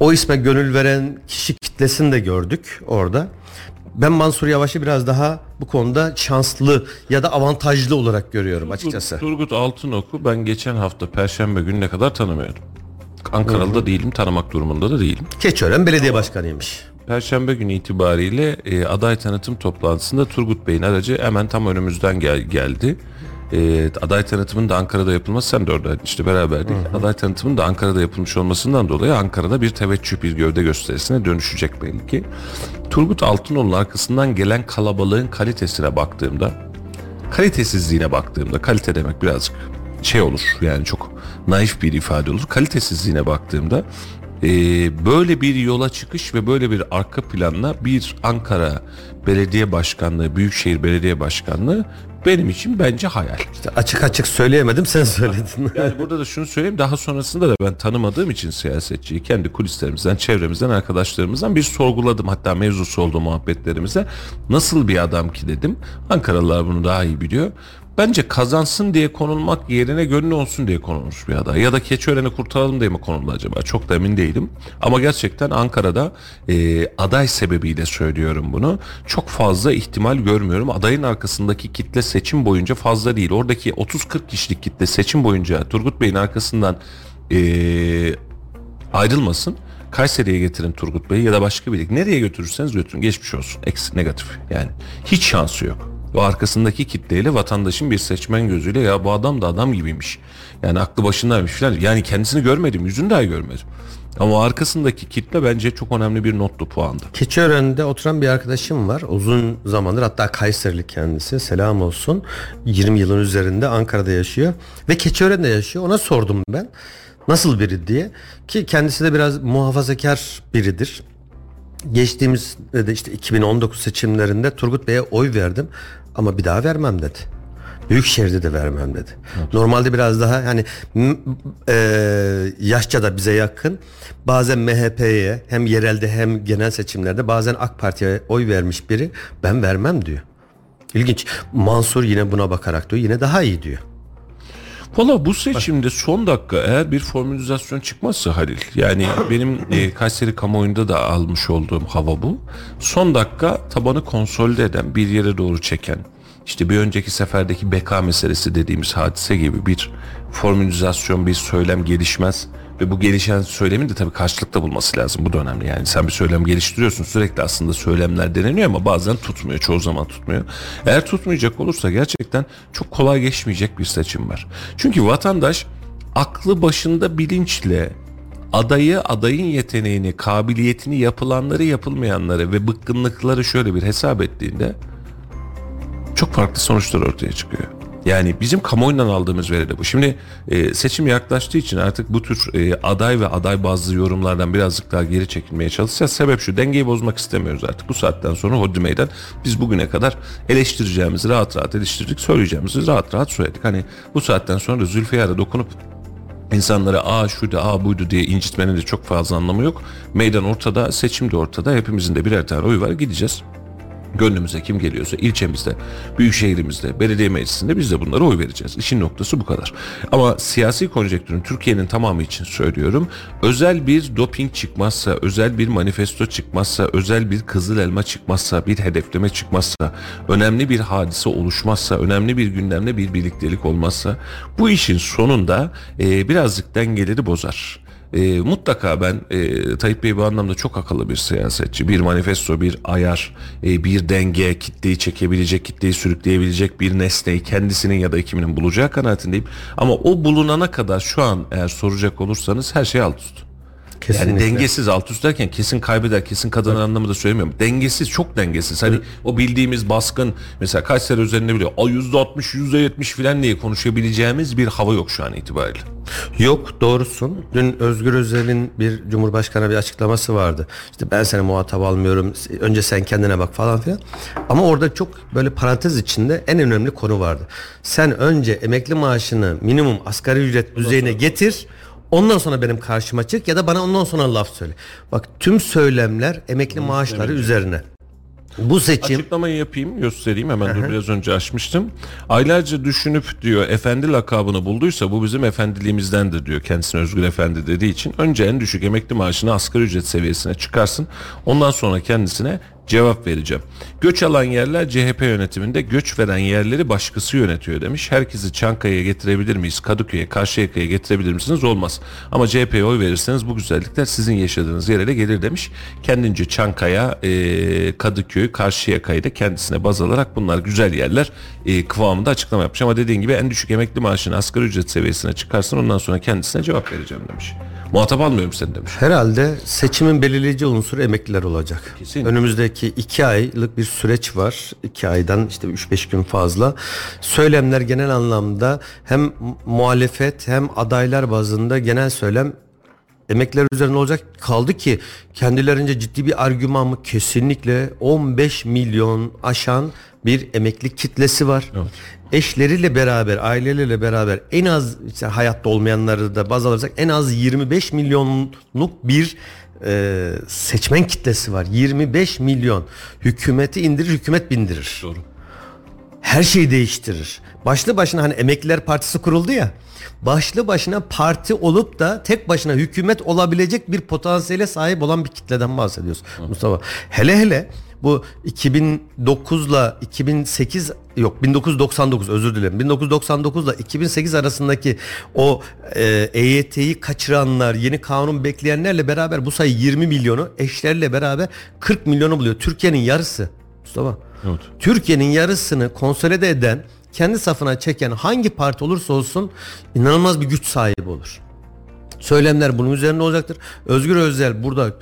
o isme gönül veren kişi kitlesini de gördük orada. Ben Mansur Yavaş'ı biraz daha bu konuda şanslı ya da avantajlı olarak görüyorum Turgut, açıkçası. Turgut Altınok'u ben geçen hafta Perşembe gününe kadar tanımıyordum. Ankaralı da değilim, tanımak durumunda da değilim. Keçiören Belediye Başkanıymış. Perşembe günü itibariyle e, aday tanıtım toplantısında Turgut Bey'in aracı hemen tam önümüzden gel geldi. E, aday tanıtımının da Ankara'da yapılması sen de orada işte beraberdik. Aday tanıtımının da Ankara'da yapılmış olmasından dolayı Ankara'da bir teveccüh bir gövde gösterisine dönüşecek belli ki. Turgut Altınoğlu'nun arkasından gelen kalabalığın kalitesine baktığımda kalitesizliğine baktığımda kalite demek birazcık şey olur yani çok naif bir ifade olur. Kalitesizliğine baktığımda e, böyle bir yola çıkış ve böyle bir arka planla bir Ankara Belediye Başkanlığı, Büyükşehir Belediye Başkanlığı benim için bence hayal. İşte açık açık söyleyemedim sen söyledin. (laughs) Yani burada da şunu söyleyeyim daha sonrasında da ben tanımadığım için siyasetçiyi kendi kulislerimizden, çevremizden, arkadaşlarımızdan bir sorguladım. Hatta mevzusu olduğu muhabbetlerimize nasıl bir adam ki dedim. Ankaralılar bunu daha iyi biliyor. Bence kazansın diye konulmak yerine gönlü olsun diye konulmuş bir aday. Ya da Keçiören'i kurtaralım diye mi konuldu acaba? Çok da emin değilim. Ama gerçekten Ankara'da e, aday sebebiyle söylüyorum bunu. Çok fazla ihtimal görmüyorum. Adayın arkasındaki kitle seçim boyunca fazla değil. Oradaki 30-40 kişilik kitle seçim boyunca Turgut Bey'in arkasından e, ayrılmasın. Kayseri'ye getirin Turgut Bey'i ya da başka bir Nereye götürürseniz götürün. Geçmiş olsun. Eksi negatif. Yani hiç şansı yok. O arkasındaki kitleyle vatandaşın bir seçmen gözüyle ya bu adam da adam gibiymiş. Yani aklı başındaymış falan. Yani kendisini görmedim. Yüzünü daha görmedim. Ama arkasındaki kitle bence çok önemli bir notlu puandı. Keçiören'de oturan bir arkadaşım var. Uzun zamandır hatta Kayserili kendisi. Selam olsun. 20 yılın üzerinde Ankara'da yaşıyor. Ve Keçiören'de yaşıyor. Ona sordum ben. Nasıl biri diye. Ki kendisi de biraz muhafazakar biridir. Geçtiğimiz de işte 2019 seçimlerinde Turgut Bey'e oy verdim ama bir daha vermem dedi. Büyükşehir'de de vermem dedi. Evet. Normalde biraz daha hani e, yaşça da bize yakın. Bazen MHP'ye hem yerelde hem genel seçimlerde bazen AK Parti'ye oy vermiş biri ben vermem diyor. İlginç. Mansur yine buna bakarak diyor yine daha iyi diyor. Valla bu seçimde son dakika eğer bir formülizasyon çıkmazsa Halil yani benim e, Kayseri kamuoyunda da almış olduğum hava bu. Son dakika tabanı konsolide eden bir yere doğru çeken işte bir önceki seferdeki beka meselesi dediğimiz hadise gibi bir formülizasyon bir söylem gelişmez ve bu gelişen söylemin de tabii karşılıkta bulması lazım. Bu da önemli yani. Sen bir söylem geliştiriyorsun sürekli aslında söylemler deneniyor ama bazen tutmuyor. Çoğu zaman tutmuyor. Eğer tutmayacak olursa gerçekten çok kolay geçmeyecek bir seçim var. Çünkü vatandaş aklı başında bilinçle adayı, adayın yeteneğini, kabiliyetini, yapılanları, yapılmayanları ve bıkkınlıkları şöyle bir hesap ettiğinde çok farklı sonuçlar ortaya çıkıyor. Yani bizim kamuoyundan aldığımız veri de bu. Şimdi e, seçim yaklaştığı için artık bu tür e, aday ve aday bazı yorumlardan birazcık daha geri çekilmeye çalışacağız. Sebep şu dengeyi bozmak istemiyoruz artık. Bu saatten sonra hodri meydan biz bugüne kadar eleştireceğimizi rahat rahat eleştirdik. Söyleyeceğimizi rahat rahat söyledik. Hani bu saatten sonra Zülfiyar'a dokunup insanlara aa şuydu aa buydu diye incitmenin de çok fazla anlamı yok. Meydan ortada, seçim de ortada. Hepimizin de birer tane oy var. Gideceğiz. Gönlümüze kim geliyorsa ilçemizde, büyük şehrimizde, belediye meclisinde biz de bunlara oy vereceğiz. İşin noktası bu kadar. Ama siyasi konjektürün Türkiye'nin tamamı için söylüyorum. Özel bir doping çıkmazsa, özel bir manifesto çıkmazsa, özel bir kızıl elma çıkmazsa, bir hedefleme çıkmazsa, önemli bir hadise oluşmazsa, önemli bir gündemde bir birliktelik olmazsa bu işin sonunda e, birazcık dengeleri bozar. E, mutlaka ben e, Tayyip Bey bu anlamda çok akıllı bir siyasetçi. Bir manifesto, bir ayar, e, bir denge, kitleyi çekebilecek, kitleyi sürükleyebilecek bir nesneyi kendisinin ya da ekibinin bulacağı kanaatindeyim. Ama o bulunana kadar şu an eğer soracak olursanız her şey alt üst. Kesinlikle. Yani dengesiz alt üst derken kesin kaybeder kesin kazanır evet. anlamında söylemiyorum. Dengesiz çok dengesiz. Hani evet. o bildiğimiz baskın mesela kaç sene üzerinde biliyor. Altmış yüzde yetmiş filan diye konuşabileceğimiz bir hava yok şu an itibariyle. Yok doğrusun. Dün Özgür Özel'in bir Cumhurbaşkanı bir açıklaması vardı. İşte ben seni muhatap almıyorum. Önce sen kendine bak falan filan. Ama orada çok böyle parantez içinde en önemli konu vardı. Sen önce emekli maaşını minimum asgari ücret düzeyine getir. Ondan sonra benim karşıma çık ya da bana ondan sonra laf söyle. Bak tüm söylemler emekli maaşları üzerine. Bu seçim açıklamayı yapayım göstereyim hemen dur biraz önce açmıştım. Aylarca düşünüp diyor efendi lakabını bulduysa bu bizim efendiliğimizdendir diyor kendisine Özgür Efendi dediği için önce en düşük emekli maaşını asgari ücret seviyesine çıkarsın. Ondan sonra kendisine Cevap vereceğim. Göç alan yerler CHP yönetiminde göç veren yerleri başkası yönetiyor demiş. Herkesi Çankaya'ya getirebilir miyiz? Kadıköy'e, Karşıyaka'ya getirebilir misiniz? Olmaz. Ama CHP'ye oy verirseniz bu güzellikler sizin yaşadığınız yere de gelir demiş. Kendince Çankaya, e, Kadıköy, Karşıyaka'yı da kendisine baz alarak bunlar güzel yerler e, kıvamında açıklama yapmış. Ama dediğin gibi en düşük emekli maaşını asgari ücret seviyesine çıkarsın ondan sonra kendisine cevap vereceğim demiş. Muhatap almıyorum seni demiş. Herhalde seçimin belirleyici unsuru emekliler olacak. Kesin. Önümüzdeki iki aylık bir süreç var. İki aydan işte 3-5 gün fazla. Söylemler genel anlamda hem muhalefet hem adaylar bazında genel söylem emekliler üzerine olacak. Kaldı ki kendilerince ciddi bir argüman mı? Kesinlikle 15 milyon aşan bir emekli kitlesi var. Evet. Eşleriyle beraber, aileleriyle beraber en az işte hayatta olmayanları da baz alırsak en az 25 milyonluk bir e, seçmen kitlesi var. 25 milyon. Hükümeti indirir, hükümet bindirir Doğru. her şeyi değiştirir. Başlı başına hani Emekliler Partisi kuruldu ya. Başlı başına parti olup da tek başına hükümet olabilecek bir potansiyele sahip olan bir kitleden bahsediyoruz Mustafa. Hele hele bu 2009 ile 2008 yok 1999 özür dilerim 1999 ile 2008 arasındaki o e, EYT'yi kaçıranlar yeni kanun bekleyenlerle beraber bu sayı 20 milyonu eşlerle beraber 40 milyonu buluyor. Türkiye'nin yarısı Mustafa. Evet. Türkiye'nin yarısını konsolide eden, kendi safına çeken hangi parti olursa olsun inanılmaz bir güç sahibi olur. Söylemler bunun üzerine olacaktır. Özgür Özel burada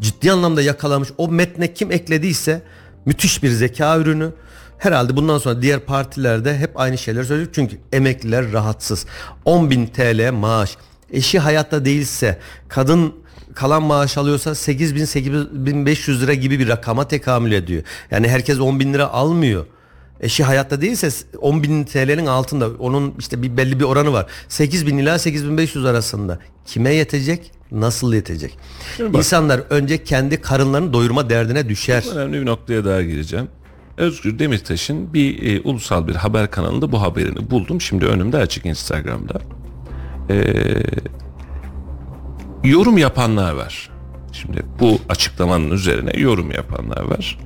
ciddi anlamda yakalamış. O metne kim eklediyse müthiş bir zeka ürünü. Herhalde bundan sonra diğer partilerde hep aynı şeyler söyleyecek. Çünkü emekliler rahatsız. 10.000 TL maaş. Eşi hayatta değilse, kadın kalan maaş alıyorsa 8 bin 8500 lira gibi bir rakama tekamül ediyor. Yani herkes 10 bin lira almıyor. Eşi hayatta değilse 10 bin TL'nin altında onun işte bir belli bir oranı var. 8 bin ila 8500 arasında. Kime yetecek? Nasıl yetecek? Şimdi bak. İnsanlar önce kendi karınlarını doyurma derdine düşer. Önemli bir noktaya daha gireceğim. Özgür Demirtaş'ın bir e, ulusal bir haber kanalında bu haberini buldum. Şimdi önümde açık Instagram'da. Ee, yorum yapanlar var. Şimdi bu açıklamanın üzerine yorum yapanlar var.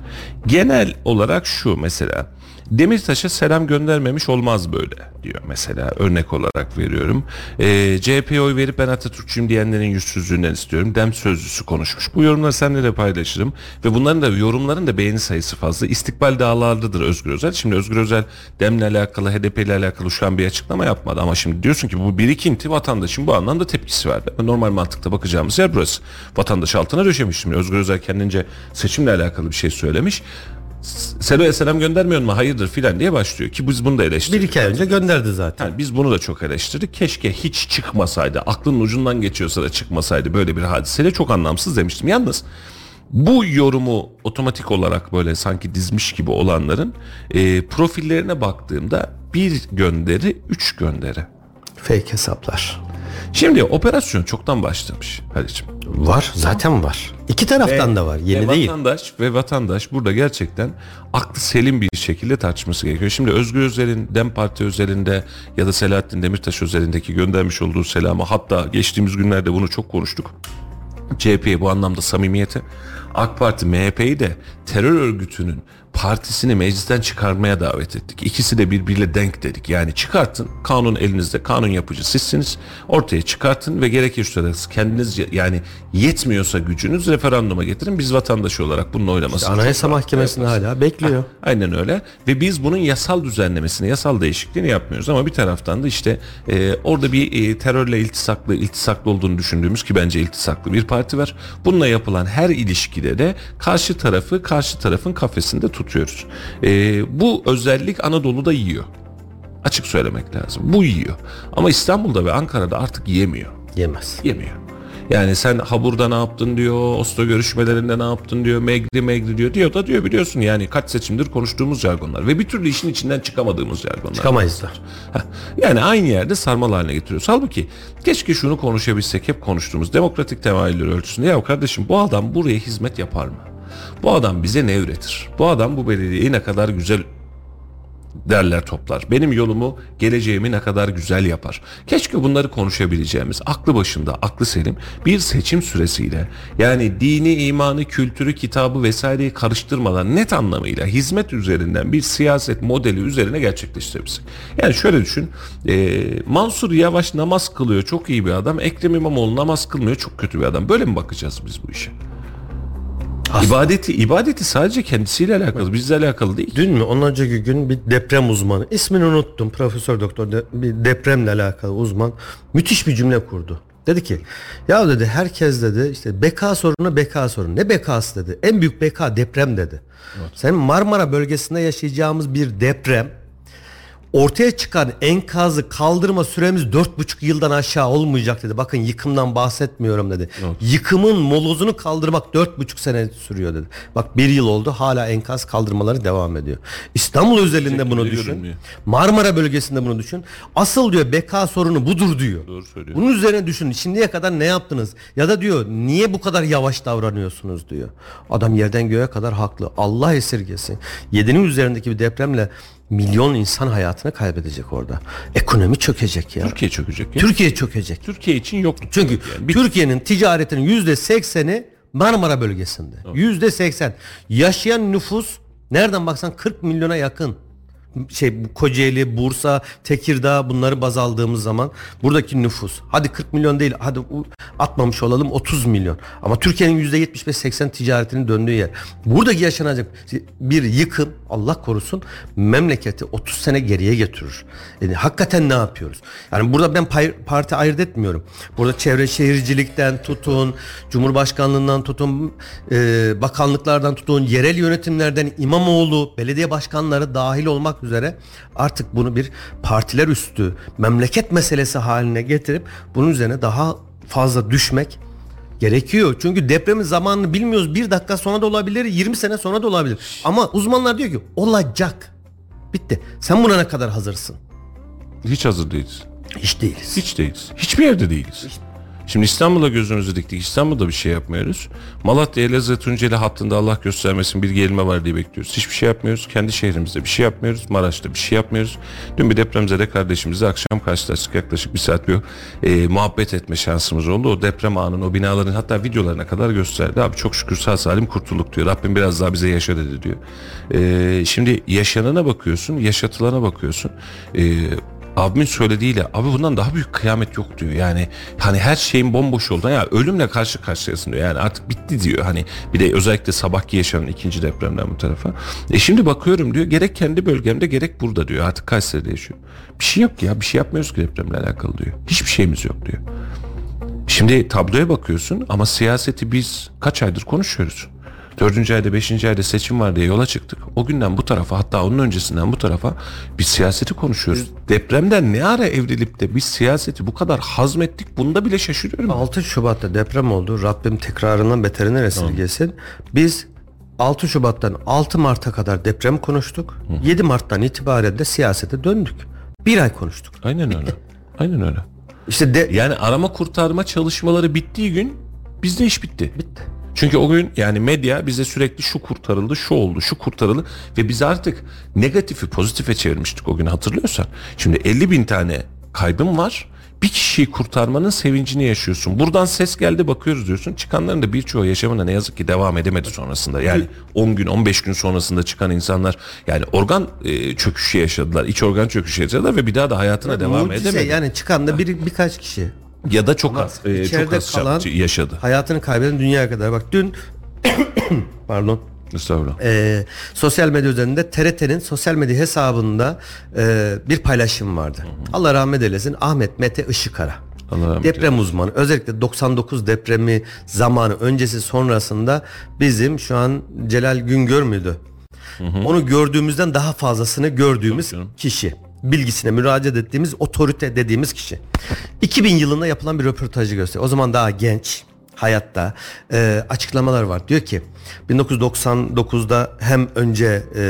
Genel olarak şu mesela Demirtaş'a selam göndermemiş olmaz böyle diyor mesela örnek olarak veriyorum. Ee, CHP'ye oy verip ben Atatürkçüyüm diyenlerin yüzsüzlüğünden istiyorum. Dem sözcüsü konuşmuş. Bu yorumları seninle de paylaşırım. Ve bunların da yorumların da beğeni sayısı fazla. İstikbal dağlardadır Özgür Özel. Şimdi Özgür Özel Dem'le alakalı HDP ile alakalı şu an bir açıklama yapmadı. Ama şimdi diyorsun ki bu birikinti vatandaşın bu anlamda tepkisi verdi. Normal mantıkta bakacağımız yer burası. Vatandaş altına döşemiş. Şimdi Özgür Özel kendince seçimle alakalı bir şey söylemiş. Selo'ya selam göndermiyor mu? Hayırdır filan diye başlıyor. Ki biz bunu da eleştirdik. Bir iki ay önce gönderdi zaten. Yani biz bunu da çok eleştirdik. Keşke hiç çıkmasaydı, aklının ucundan geçiyorsa da çıkmasaydı böyle bir hadisede çok anlamsız demiştim. Yalnız bu yorumu otomatik olarak böyle sanki dizmiş gibi olanların e, profillerine baktığımda bir gönderi, üç gönderi. Fake hesaplar. Şimdi operasyon çoktan başlamış Halicim. Var zaten var. İki taraftan da var. Yeni ve değil. Vatandaş ve vatandaş burada gerçekten aklı selim bir şekilde tartışması gerekiyor. Şimdi Özgür Özel'in Dem Parti özelinde ya da Selahattin Demirtaş özelindeki göndermiş olduğu selamı hatta geçtiğimiz günlerde bunu çok konuştuk. CHP'ye bu anlamda samimiyete AK Parti MHP'yi de terör örgütünün partisini meclisten çıkarmaya davet ettik. İkisi de birbiriyle denk dedik. Yani çıkartın kanun elinizde kanun yapıcı sizsiniz. Ortaya çıkartın ve gerekirse kendiniz yani yetmiyorsa gücünüz referanduma getirin. Biz vatandaş olarak bunun oylamasını Anayasa çok rahat Mahkemesi'nde hala bekliyor. Aynen öyle ve biz bunun yasal düzenlemesini, yasal değişikliğini yapmıyoruz ama bir taraftan da işte e, orada bir e, terörle iltisaklı, iltisaklı olduğunu düşündüğümüz ki bence iltisaklı bir parti var. Bununla yapılan her ilişkide de karşı tarafı karşı tarafın kafesinde tutuyoruz. E, bu özellik Anadolu'da yiyor. Açık söylemek lazım. Bu yiyor. Ama İstanbul'da ve Ankara'da artık yemiyor. Yemez. Yemiyor. Yani sen Habur'da ne yaptın diyor, Oslo görüşmelerinde ne yaptın diyor, Megri Megri diyor. Diyor da diyor biliyorsun yani kaç seçimdir konuştuğumuz jargonlar ve bir türlü işin içinden çıkamadığımız jargonlar. Çıkamayız da. Yani aynı yerde sarmal haline getiriyoruz. Halbuki keşke şunu konuşabilsek hep konuştuğumuz demokratik temayüller ölçüsünde. Ya kardeşim bu adam buraya hizmet yapar mı? Bu adam bize ne üretir? Bu adam bu belediyeyi ne kadar güzel derler toplar. Benim yolumu geleceğimi ne kadar güzel yapar. Keşke bunları konuşabileceğimiz aklı başında aklı selim bir seçim süresiyle yani dini imanı kültürü kitabı vesaireyi karıştırmadan net anlamıyla hizmet üzerinden bir siyaset modeli üzerine gerçekleştirebilsek. Yani şöyle düşün e, Mansur Yavaş namaz kılıyor çok iyi bir adam Ekrem İmamoğlu namaz kılmıyor çok kötü bir adam böyle mi bakacağız biz bu işe? İbadeti, ibadeti sadece kendisiyle alakalı, bizle alakalı değil. Dün mü ondan önceki gün bir deprem uzmanı ismini unuttum profesör doktor de, bir depremle alakalı uzman müthiş bir cümle kurdu. Dedi ki ya dedi herkes dedi işte beka sorunu beka sorunu. Ne bekası dedi. En büyük beka deprem dedi. Sen Marmara bölgesinde yaşayacağımız bir deprem ortaya çıkan enkazı kaldırma süremiz dört buçuk yıldan aşağı olmayacak dedi. Bakın yıkımdan bahsetmiyorum dedi. Yıkımın molozunu kaldırmak dört buçuk sene sürüyor dedi. Bak bir yıl oldu hala enkaz kaldırmaları devam ediyor. İstanbul özelinde bunu düşün. görünmüyor. Marmara bölgesinde bunu düşün. Asıl diyor beka sorunu budur diyor. Doğru söylüyor. Bunun üzerine düşün. Şimdiye kadar ne yaptınız? Ya da diyor niye bu kadar yavaş davranıyorsunuz diyor. Adam yerden göğe kadar haklı. Allah esirgesin. Yedinin üzerindeki bir depremle milyon insan hayatını kaybedecek orada. Ekonomi çökecek ya. Türkiye çökecek. ya. Türkiye çökecek. Türkiye için yokluk. Çünkü yani. Türkiye'nin ticaretinin yüzde sekseni Marmara bölgesinde. Yüzde seksen. Yaşayan nüfus nereden baksan 40 milyona yakın. Şey Kocaeli, Bursa, Tekirdağ bunları baz aldığımız zaman buradaki nüfus hadi 40 milyon değil hadi atmamış olalım 30 milyon. Ama Türkiye'nin yüzde 75-80 ticaretinin döndüğü yer. Buradaki yaşanacak bir yıkım Allah korusun memleketi 30 sene geriye götürür. Yani hakikaten ne yapıyoruz? Yani burada ben parti ayırt etmiyorum. Burada çevre şehircilikten tutun, Cumhurbaşkanlığından tutun, e, bakanlıklardan tutun, yerel yönetimlerden İmamoğlu, belediye başkanları dahil olmak üzere artık bunu bir partiler üstü memleket meselesi haline getirip bunun üzerine daha fazla düşmek gerekiyor. Çünkü depremin zamanını bilmiyoruz. Bir dakika sonra da olabilir, 20 sene sonra da olabilir. Ama uzmanlar diyor ki olacak. Bitti. Sen buna ne kadar hazırsın? Hiç hazır değiliz. Hiç değiliz. Hiç değiliz. Hiçbir yerde değiliz. Şimdi İstanbul'a gözümüzü diktik. İstanbul'da bir şey yapmıyoruz. Malatya, Elazığ, Tunceli hattında Allah göstermesin bir gerilme var diye bekliyoruz. Hiçbir şey yapmıyoruz. Kendi şehrimizde bir şey yapmıyoruz. Maraş'ta bir şey yapmıyoruz. Dün bir depremzede kardeşimizle akşam karşılaştık. Yaklaşık bir saat bir e, muhabbet etme şansımız oldu. O deprem anının, o binaların hatta videolarına kadar gösterdi. Abi çok şükür sağ salim kurtulduk diyor. Rabbim biraz daha bize yaşa dedi diyor. E, şimdi yaşanana bakıyorsun, yaşatılana bakıyorsun. E, abimin söylediğiyle abi bundan daha büyük kıyamet yok diyor. Yani hani her şeyin bomboş oldu. Ya ölümle karşı karşıyasın diyor. Yani artık bitti diyor. Hani bir de özellikle sabahki yaşanan ikinci depremden bu tarafa. E şimdi bakıyorum diyor. Gerek kendi bölgemde gerek burada diyor. Artık Kayseri'de yaşıyor. Bir şey yok ya. Bir şey yapmıyoruz ki depremle alakalı diyor. Hiçbir şeyimiz yok diyor. Şimdi tabloya bakıyorsun ama siyaseti biz kaç aydır konuşuyoruz. Dördüncü ayda, beşinci ayda seçim var diye yola çıktık. O günden bu tarafa hatta onun öncesinden bu tarafa biz siyaseti konuşuyoruz. Depremden ne ara evrilip de biz siyaseti bu kadar hazmettik bunda bile şaşırıyorum. 6 Şubat'ta deprem oldu. Rabbim tekrarından beterini esirgesin. Biz 6 Şubat'tan 6 Mart'a kadar deprem konuştuk. 7 Mart'tan itibaren de siyasete döndük. Bir ay konuştuk. Aynen öyle. Aynen öyle. İşte de Yani arama kurtarma çalışmaları bittiği gün bizde iş bitti. bitti. Çünkü o gün yani medya bize sürekli şu kurtarıldı, şu oldu, şu kurtarıldı ve biz artık negatifi pozitife çevirmiştik o gün hatırlıyorsan. Şimdi 50 bin tane kaybım var. Bir kişiyi kurtarmanın sevincini yaşıyorsun. Buradan ses geldi bakıyoruz diyorsun. Çıkanların da birçoğu yaşamına ne yazık ki devam edemedi sonrasında. Yani 10 gün 15 gün sonrasında çıkan insanlar yani organ e, çöküşü yaşadılar. iç organ çöküşü yaşadılar ve bir daha da hayatına devam Mucize edemedi. yani çıkan da bir birkaç kişi. Ya da çok az e, çok az kalan yaşadı. hayatını kaybeden dünyaya kadar. Bak dün (coughs) pardon Estağfurullah. e, sosyal medya üzerinde TRT'nin sosyal medya hesabında e, bir paylaşım vardı. Allah rahmet eylesin Ahmet Mete Işıkara. Allah Deprem uzmanı özellikle 99 depremi zamanı öncesi sonrasında bizim şu an Celal Güngör müydü? Onu gördüğümüzden daha fazlasını gördüğümüz kişi. Bilgisine müracaat ettiğimiz otorite dediğimiz kişi. 2000 yılında yapılan bir röportajı gösteriyor. O zaman daha genç. hayatta e, açıklamalar var. Diyor ki 1999'da hem önce e,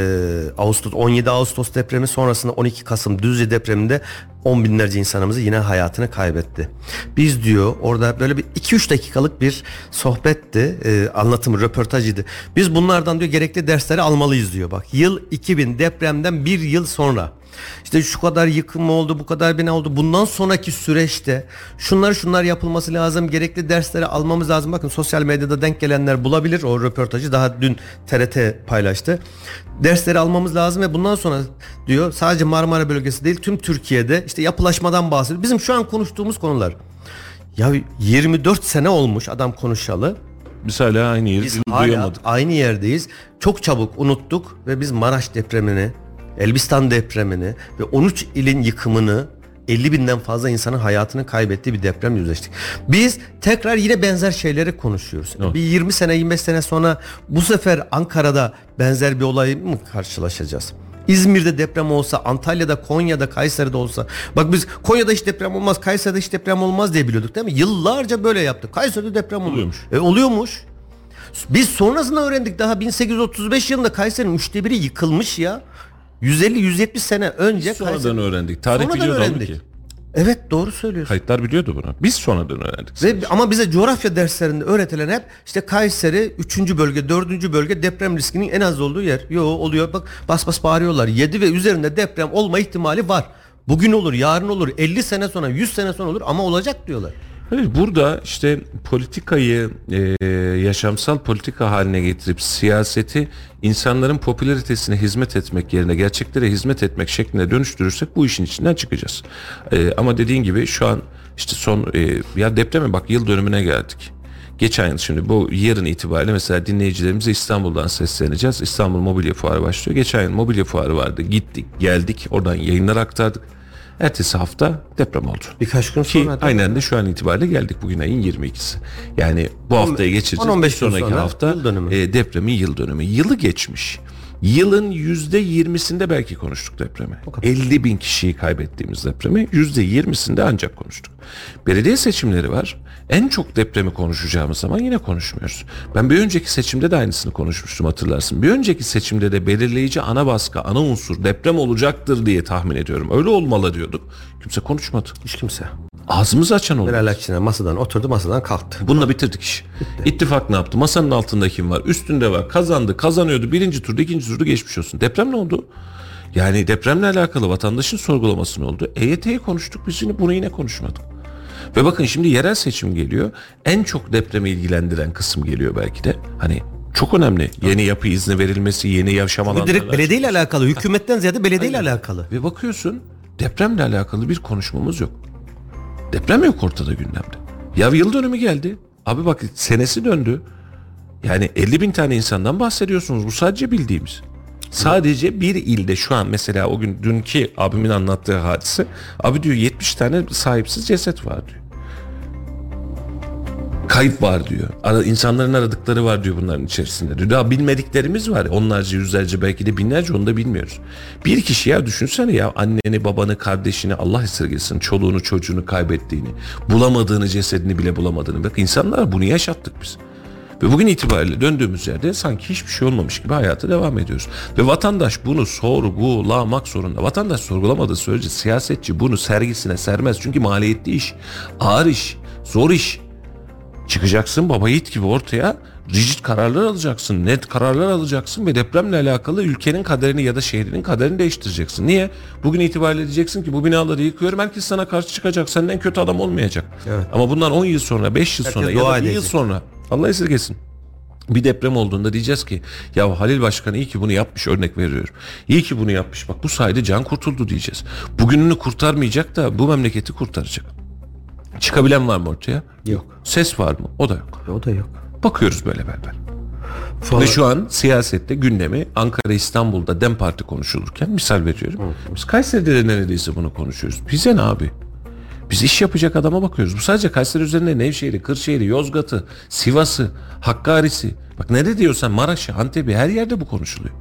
Ağustos 17 Ağustos depremi sonrasında 12 Kasım Düzce depreminde on binlerce insanımızı yine hayatını kaybetti. Biz diyor orada böyle bir 2-3 dakikalık bir sohbetti, e, anlatımı, röportajıydı. Biz bunlardan diyor gerekli dersleri almalıyız diyor. Bak yıl 2000 depremden bir yıl sonra. İşte şu kadar yıkım oldu, bu kadar bina oldu. Bundan sonraki süreçte şunlar şunlar yapılması lazım. Gerekli dersleri almamız lazım. Bakın sosyal medyada denk gelenler bulabilir o röportajı. Daha dün TRT paylaştı. Dersleri almamız lazım ve bundan sonra diyor sadece Marmara bölgesi değil tüm Türkiye'de işte yapılaşmadan bahsediyor. Bizim şu an konuştuğumuz konular. Ya 24 sene olmuş adam konuşalı. Biz hala aynı yeri Biz hala duyamadık. aynı yerdeyiz. Çok çabuk unuttuk ve biz Maraş depremini, Elbistan depremini ve 13 ilin yıkımını 50 binden fazla insanın hayatını kaybettiği bir deprem yüzleştik. Biz tekrar yine benzer şeyleri konuşuyoruz. Evet. Bir 20 sene 25 sene sonra bu sefer Ankara'da benzer bir olay mı karşılaşacağız? İzmir'de deprem olsa, Antalya'da, Konya'da, Kayseri'de olsa. Bak biz Konya'da hiç deprem olmaz, Kayseri'de hiç deprem olmaz diye biliyorduk değil mi? Yıllarca böyle yaptık. Kayseri'de deprem oluyor. Oluyormuş. E, oluyormuş. Biz sonrasında öğrendik daha 1835 yılında Kayseri'nin üçte biri yıkılmış ya. 150-170 sene önce Sonradan Kayseri- öğrendik. Tarih Sonradan biliyordu öğrendik. ki. Evet doğru söylüyorsun. Kayıtlar biliyordu bunu. Biz sonradan öğrendik. Ve, ama bize coğrafya derslerinde öğretilen hep işte Kayseri 3. bölge 4. bölge deprem riskinin en az olduğu yer. Yo oluyor bak bas bas bağırıyorlar. 7 ve üzerinde deprem olma ihtimali var. Bugün olur, yarın olur, 50 sene sonra, 100 sene sonra olur ama olacak diyorlar. Evet, burada işte politikayı e, yaşamsal politika haline getirip siyaseti insanların popülaritesine hizmet etmek yerine gerçeklere hizmet etmek şeklinde dönüştürürsek bu işin içinden çıkacağız. E, ama dediğin gibi şu an işte son e, ya depreme bak yıl dönümüne geldik. Geçen yıl şimdi bu yarın itibariyle mesela dinleyicilerimize İstanbul'dan sesleneceğiz. İstanbul Mobilya Fuarı başlıyor. Geçen yıl mobilya fuarı vardı. Gittik, geldik. Oradan yayınlar aktardık. Ertesi hafta deprem oldu. Birkaç gün Ki sonra da- aynen de şu an itibariyle geldik bugün ayın 22'si. Yani bu haftaya geçireceğiz. 10-15 Bir gün sonraki sonra hafta yıl dönümü. e, depremin yıl dönümü. Yılı geçmiş. Yılın yüzde yirmisinde belki konuştuk depremi. 50 bin kişiyi kaybettiğimiz depremi yüzde yirmisinde ancak konuştuk. Belediye seçimleri var. En çok depremi konuşacağımız zaman yine konuşmuyoruz. Ben bir önceki seçimde de aynısını konuşmuştum hatırlarsın. Bir önceki seçimde de belirleyici ana baskı, ana unsur deprem olacaktır diye tahmin ediyorum. Öyle olmalı diyorduk. Kimse konuşmadı. Hiç kimse. Ağzımızı açan oldu. Meral Akşener masadan oturdu masadan kalktı. Bununla bitirdik işi. İttifak ne yaptı? Masanın altında kim var? Üstünde var. Kazandı, kazanıyordu. Birinci turda, ikinci turda geçmiş olsun. Deprem ne oldu? Yani depremle alakalı vatandaşın sorgulaması ne oldu? EYT'yi konuştuk biz yine bunu yine konuşmadık. Ve bakın şimdi yerel seçim geliyor. En çok depremi ilgilendiren kısım geliyor belki de. Hani çok önemli. Yeni yapı izni verilmesi, yeni yaşam alanları. direkt belediyeyle alakalı. Hükümetten ziyade belediyeyle alakalı. Ve bakıyorsun depremle alakalı bir konuşmamız yok. Deprem yok ortada gündemde. Ya yıl dönümü geldi. Abi bak senesi döndü. Yani 50 bin tane insandan bahsediyorsunuz. Bu sadece bildiğimiz. Sadece bir ilde şu an mesela o gün dünkü abimin anlattığı hadise. Abi diyor 70 tane sahipsiz ceset var diyor. Kayıp var diyor. Ara, insanların aradıkları var diyor bunların içerisinde. Diyor. Daha bilmediklerimiz var. Onlarca, yüzlerce belki de binlerce onu da bilmiyoruz. Bir kişi ya düşünsene ya anneni, babanı, kardeşini Allah esirgesin çoluğunu, çocuğunu kaybettiğini, bulamadığını, cesedini bile bulamadığını. Bak insanlara bunu yaşattık biz. Ve bugün itibariyle döndüğümüz yerde sanki hiçbir şey olmamış gibi hayata devam ediyoruz. Ve vatandaş bunu sorgulamak zorunda. Vatandaş sorgulamadığı sürece siyasetçi bunu sergisine sermez. Çünkü maliyetli iş, ağır iş, zor iş. Çıkacaksın baba yiğit gibi ortaya rigid kararlar alacaksın, net kararlar alacaksın ve depremle alakalı ülkenin kaderini ya da şehrinin kaderini değiştireceksin. Niye? Bugün itibariyle diyeceksin ki bu binaları yıkıyorum herkes sana karşı çıkacak, senden kötü adam olmayacak. Evet. Ama bundan 10 yıl sonra, 5 yıl Herkes sonra ya da 1 yıl sonra Allah esirgesin. Bir deprem olduğunda diyeceğiz ki ya Halil Başkan iyi ki bunu yapmış örnek veriyorum. İyi ki bunu yapmış bak bu sayede can kurtuldu diyeceğiz. Bugününü kurtarmayacak da bu memleketi kurtaracak. Çıkabilen var mı ortaya? Yok. Ses var mı? O da yok. O da yok. Bakıyoruz böyle berber. Falan. Ve şu an siyasette gündemi Ankara İstanbul'da Dem Parti konuşulurken misal veriyorum. Biz Kayseri'de de neredeyse bunu konuşuyoruz. Bize ne abi? Biz iş yapacak adama bakıyoruz. Bu sadece Kayseri üzerinde Nevşehir'i, Kırşehir'i, Yozgat'ı, Sivas'ı, Hakkari'si. Bak nerede diyorsan Maraş'ı, Antep'i her yerde bu konuşuluyor.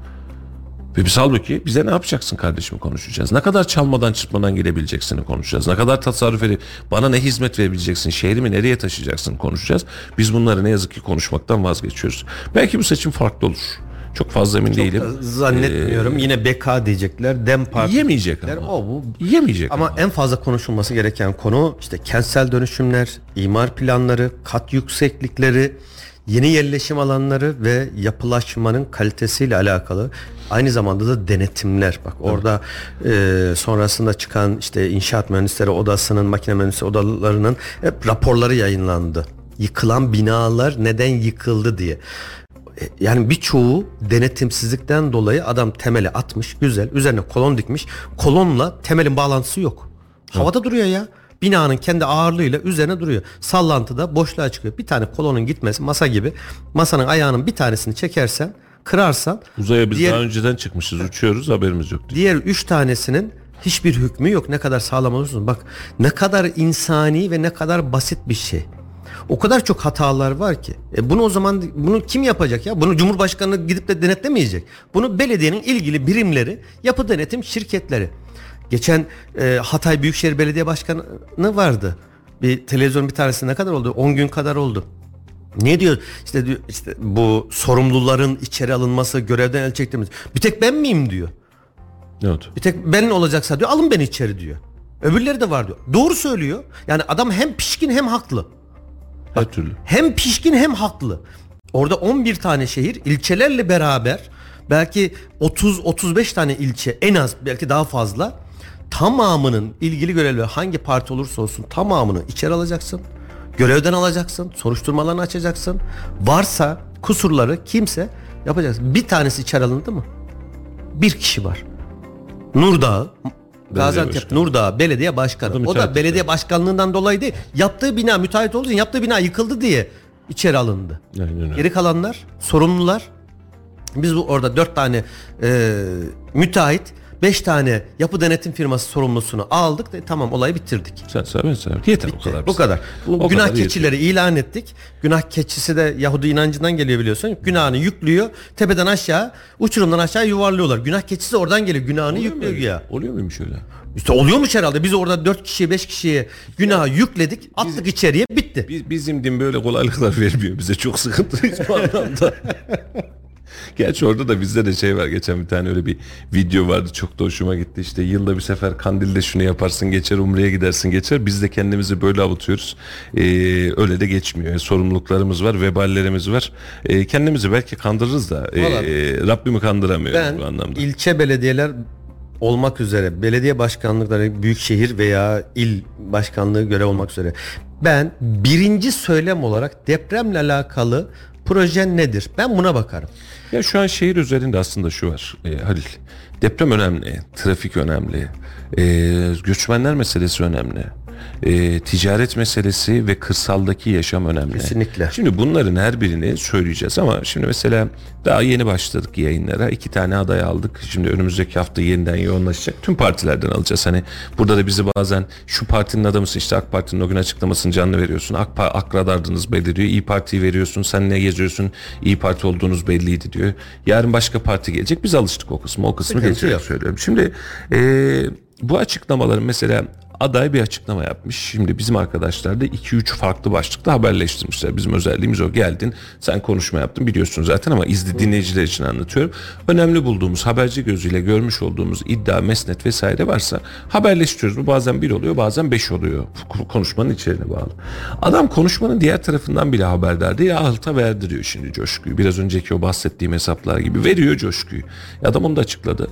Ve biz halbuki bize ne yapacaksın kardeşim konuşacağız. Ne kadar çalmadan çırpmadan gidebileceksini konuşacağız. Ne kadar tasarruf edip bana ne hizmet verebileceksin, şehrimi nereye taşıyacaksın konuşacağız. Biz bunları ne yazık ki konuşmaktan vazgeçiyoruz. Belki bu seçim farklı olur. Çok fazla emin değilim. Zannetmiyorum. Yine BK diyecekler. Dem Parti. Yemeyecek diyecekler. ama. O bu. Yemeyecek Ama ama. en fazla konuşulması gereken konu işte kentsel dönüşümler, imar planları, kat yükseklikleri, yeni yerleşim alanları ve yapılaşmanın kalitesiyle alakalı. Aynı zamanda da denetimler. Bak orada e, sonrasında çıkan işte inşaat mühendisleri odasının, makine mühendisleri odalarının hep raporları yayınlandı. Yıkılan binalar neden yıkıldı diye. E, Yani birçoğu denetimsizlikten dolayı adam temeli atmış güzel üzerine kolon dikmiş kolonla temelin bağlantısı yok. Havada duruyor ya. Binanın kendi ağırlığıyla üzerine duruyor. Sallantıda boşluğa çıkıyor. Bir tane kolonun gitmesi masa gibi. Masanın ayağının bir tanesini çekersen kırarsan Uzaya biz diğer, daha önceden çıkmışız. Uçuyoruz haberimiz yok. diğer üç tanesinin hiçbir hükmü yok. Ne kadar sağlam olursun. Bak ne kadar insani ve ne kadar basit bir şey. O kadar çok hatalar var ki. E bunu o zaman bunu kim yapacak ya? Bunu Cumhurbaşkanı gidip de denetlemeyecek. Bunu belediyenin ilgili birimleri, yapı denetim şirketleri. Geçen e, Hatay Büyükşehir Belediye Başkanı vardı. Bir televizyon bir tanesi ne kadar oldu? 10 gün kadar oldu. Ne diyor? İşte diyor işte bu sorumluların içeri alınması, görevden el çektiğimiz. Bir tek ben miyim diyor. Ne oldu? Bir tek ben olacaksa diyor alın beni içeri diyor. Öbürleri de var diyor. Doğru söylüyor. Yani adam hem pişkin hem haklı. Her türlü. Hem pişkin hem haklı. Orada 11 tane şehir ilçelerle beraber belki 30-35 tane ilçe en az belki daha fazla tamamının ilgili görevli hangi parti olursa olsun tamamını içeri alacaksın. Görevden alacaksın. Soruşturmalarını açacaksın. Varsa kusurları kimse yapacaksın. Bir tanesi içeri alındı mı? Bir kişi var. Nurdağ Gaziantep. Nurdağ belediye başkanı. O da O da, müteahhit belediye başkanlığından dolayı değil. Yaptığı bina müteahhit olduğu için yaptığı bina yıkıldı diye içeri alındı. Aynen. Geri kalanlar sorumlular. Biz bu orada dört tane e, müteahhit, beş tane yapı denetim firması sorumlusunu aldık. De, tamam olayı bitirdik. Sen söyle ben. Yeter o kadar. Bu kadar. Bu O günah kadar keçileri ilan ettik. Günah keçisi de Yahudi inancından geliyor biliyorsun. Günahını yüklüyor. Tepeden aşağı, uçurumdan aşağı yuvarlıyorlar. Günah keçisi oradan geliyor. Günahını Oluyor mu yüklüyor öyle? ya. Oluyor muymuş öyle? İşte oluyormuş herhalde. Biz orada dört kişiye, beş kişiye günahı yükledik. Attık içeriye bitti. Biz, bizim din böyle kolaylıklar vermiyor bize. Çok sıkıntılıyız bu anlamda. (laughs) Gerçi orada da bizde de şey var. Geçen bir tane öyle bir video vardı. Çok da hoşuma gitti. İşte yılda bir sefer kandilde şunu yaparsın geçer umreye gidersin geçer. Biz de kendimizi böyle avutuyoruz. Ee, öyle de geçmiyor. Sorumluluklarımız var, veballerimiz var. Ee, kendimizi belki kandırırız da e, Vallahi Rabbimi kandıramıyoruz Ben bu anlamda. ilçe belediyeler olmak üzere belediye başkanlıkları büyükşehir veya il başkanlığı görev olmak üzere ben birinci söylem olarak depremle alakalı projen nedir? Ben buna bakarım. Ya şu an şehir üzerinde aslında şu var e, Halil. Deprem önemli, trafik önemli, e, göçmenler meselesi önemli. E, ticaret meselesi ve kırsaldaki yaşam önemli. Kesinlikle. Şimdi bunların her birini söyleyeceğiz ama şimdi mesela daha yeni başladık yayınlara. iki tane aday aldık. Şimdi önümüzdeki hafta yeniden yoğunlaşacak. Tüm partilerden alacağız. Hani burada da bizi bazen şu partinin adamısın işte AK Parti'nin o gün açıklamasını canlı veriyorsun. AK, AK radarınız belli diyor. İyi Parti'yi veriyorsun. Sen ne geziyorsun? İyi Parti olduğunuz belliydi diyor. Yarın başka parti gelecek. Biz alıştık o kısmı. O kısmı yok. söylüyorum. Şimdi e, bu açıklamaların mesela aday bir açıklama yapmış. Şimdi bizim arkadaşlar da 2-3 farklı başlıkta haberleştirmişler. Bizim özelliğimiz o. Geldin sen konuşma yaptın biliyorsun zaten ama izli dinleyiciler için anlatıyorum. Önemli bulduğumuz haberci gözüyle görmüş olduğumuz iddia, mesnet vesaire varsa haberleştiriyoruz. Bu bazen bir oluyor bazen beş oluyor. Konuşmanın içeriğine bağlı. Adam konuşmanın diğer tarafından bile haberdar değil. Alta verdiriyor şimdi coşkuyu. Biraz önceki o bahsettiğim hesaplar gibi veriyor coşkuyu. Adam onu da açıkladı.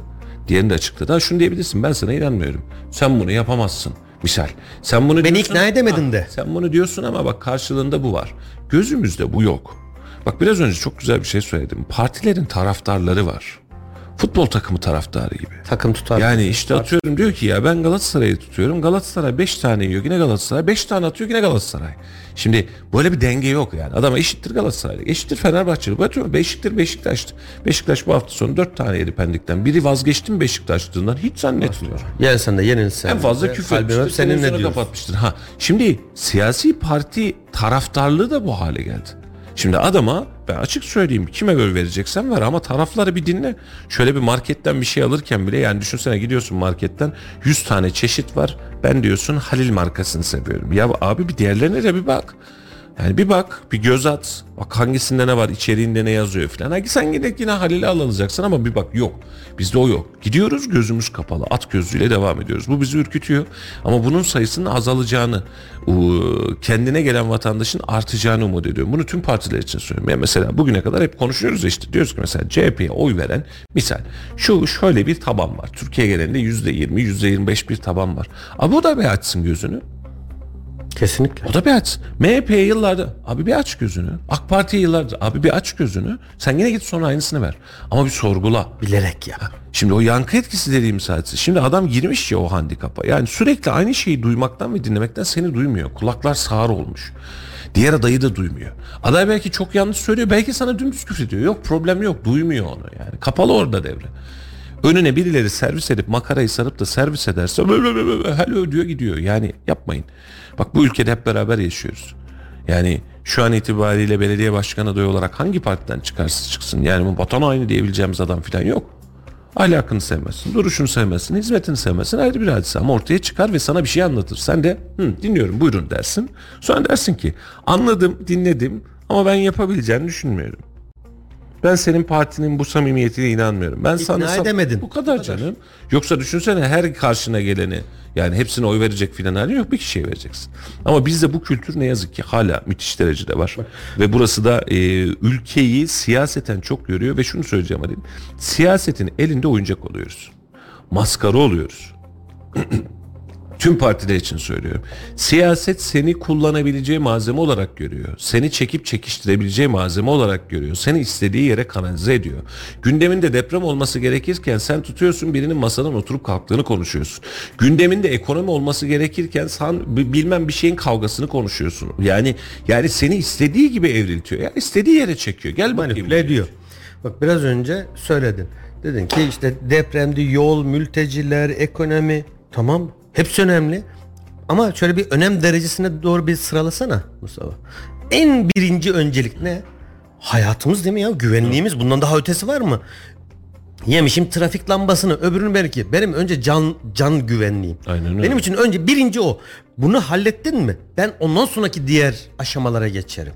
Diğerini de açıkladı. Ha şunu diyebilirsin ben sana inanmıyorum. Sen bunu yapamazsın. Misal. Sen bunu Beni diyorsun- ikna edemedin de. Sen bunu diyorsun ama bak karşılığında bu var. Gözümüzde bu yok. Bak biraz önce çok güzel bir şey söyledim. Partilerin taraftarları var. Futbol takımı taraftarı gibi. Takım tutar. Yani işte atıyorum diyor ki ya ben Galatasaray'ı tutuyorum. Galatasaray 5 tane yiyor yine Galatasaray. 5 tane atıyor yine Galatasaray. Şimdi böyle bir denge yok yani. Adama eşittir Galatasaray. Eşittir Fenerbahçeli. Bu atıyorum Beşiktir Beşiktaş'tı. Beşiktaş bu hafta sonu 4 tane yedi Pendik'ten. Biri vazgeçti mi Beşiktaş'tığından hiç zannetmiyorum. Yensen de yenilsen. En fazla küfür etmiştir. seninle televizyonu diyorsun. kapatmıştır. Ha, şimdi siyasi parti taraftarlığı da bu hale geldi. Şimdi adama ben açık söyleyeyim kime göre vereceksen ver ama tarafları bir dinle. Şöyle bir marketten bir şey alırken bile yani düşünsene gidiyorsun marketten 100 tane çeşit var. Ben diyorsun Halil markasını seviyorum. Ya abi bir diğerlerine de bir bak. Yani bir bak, bir göz at. Bak hangisinde ne var, içeriğinde ne yazıyor falan. Hadi sen gidip yine Halil'i al alacaksın ama bir bak yok. Bizde o yok. Gidiyoruz gözümüz kapalı. At gözüyle devam ediyoruz. Bu bizi ürkütüyor. Ama bunun sayısının azalacağını, kendine gelen vatandaşın artacağını umut ediyorum. Bunu tüm partiler için söylüyorum. Yani mesela bugüne kadar hep konuşuyoruz işte. Diyoruz ki mesela CHP'ye oy veren misal şu şöyle bir taban var. Türkiye genelinde %20, %25 bir taban var. Ama bu da bir açsın gözünü. Kesinlikle. O da bir aç. MHP'ye yıllardır abi bir aç gözünü. AK Parti'ye yıllardır abi bir aç gözünü. Sen yine git sonra aynısını ver. Ama bir sorgula. Bilerek ya. Şimdi o yankı etkisi dediğim sadece. Şimdi adam girmiş ya o handikapa. Yani sürekli aynı şeyi duymaktan ve dinlemekten seni duymuyor. Kulaklar sağır olmuş. Diğer adayı da duymuyor. Aday belki çok yanlış söylüyor. Belki sana dümdüz küfür ediyor. Yok problem yok. Duymuyor onu yani. Kapalı orada devre. Önüne birileri servis edip makarayı sarıp da servis ederse hello diyor gidiyor. Yani yapmayın. Bak bu ülkede hep beraber yaşıyoruz. Yani şu an itibariyle belediye başkanı adayı olarak hangi partiden çıkarsa çıksın yani bu vatan haini diyebileceğimiz adam falan yok. Ahlakını sevmezsin, duruşunu sevmezsin, hizmetini sevmezsin ayrı bir hadise ama ortaya çıkar ve sana bir şey anlatır. Sen de Hı, dinliyorum buyurun dersin. Sonra dersin ki anladım, dinledim ama ben yapabileceğini düşünmüyorum. Ben senin partinin bu samimiyetine inanmıyorum. Ben İkna sana edemedin. Bu kadar, bu kadar canım. Yoksa düşünsene her karşına geleni yani hepsine oy verecek filan hali yok bir kişiye vereceksin. Ama bizde bu kültür ne yazık ki hala müthiş derecede var. Bak. Ve burası da e, ülkeyi siyaseten çok görüyor ve şunu söyleyeceğim hadi. Siyasetin elinde oyuncak oluyoruz. Maskara oluyoruz. (clears throat) Tüm partiler için söylüyorum. Siyaset seni kullanabileceği malzeme olarak görüyor. Seni çekip çekiştirebileceği malzeme olarak görüyor. Seni istediği yere kanalize ediyor. Gündeminde deprem olması gerekirken sen tutuyorsun birinin masadan oturup kalktığını konuşuyorsun. Gündeminde ekonomi olması gerekirken sen bilmem bir şeyin kavgasını konuşuyorsun. Yani yani seni istediği gibi evriltiyor. Yani istediği yere çekiyor. Gel bakayım. ediyor. Bak biraz önce söyledin. Dedin ki işte depremde yol, mülteciler, ekonomi tamam Hepsi önemli. Ama şöyle bir önem derecesine doğru bir sıralasana Mustafa. En birinci öncelik ne? Hayatımız değil mi ya? Güvenliğimiz. Bundan daha ötesi var mı? Yemişim trafik lambasını, öbürünü belki. Benim önce can can güvenliğim. Aynen öyle. Benim için önce birinci o. Bunu hallettin mi? Ben ondan sonraki diğer aşamalara geçerim.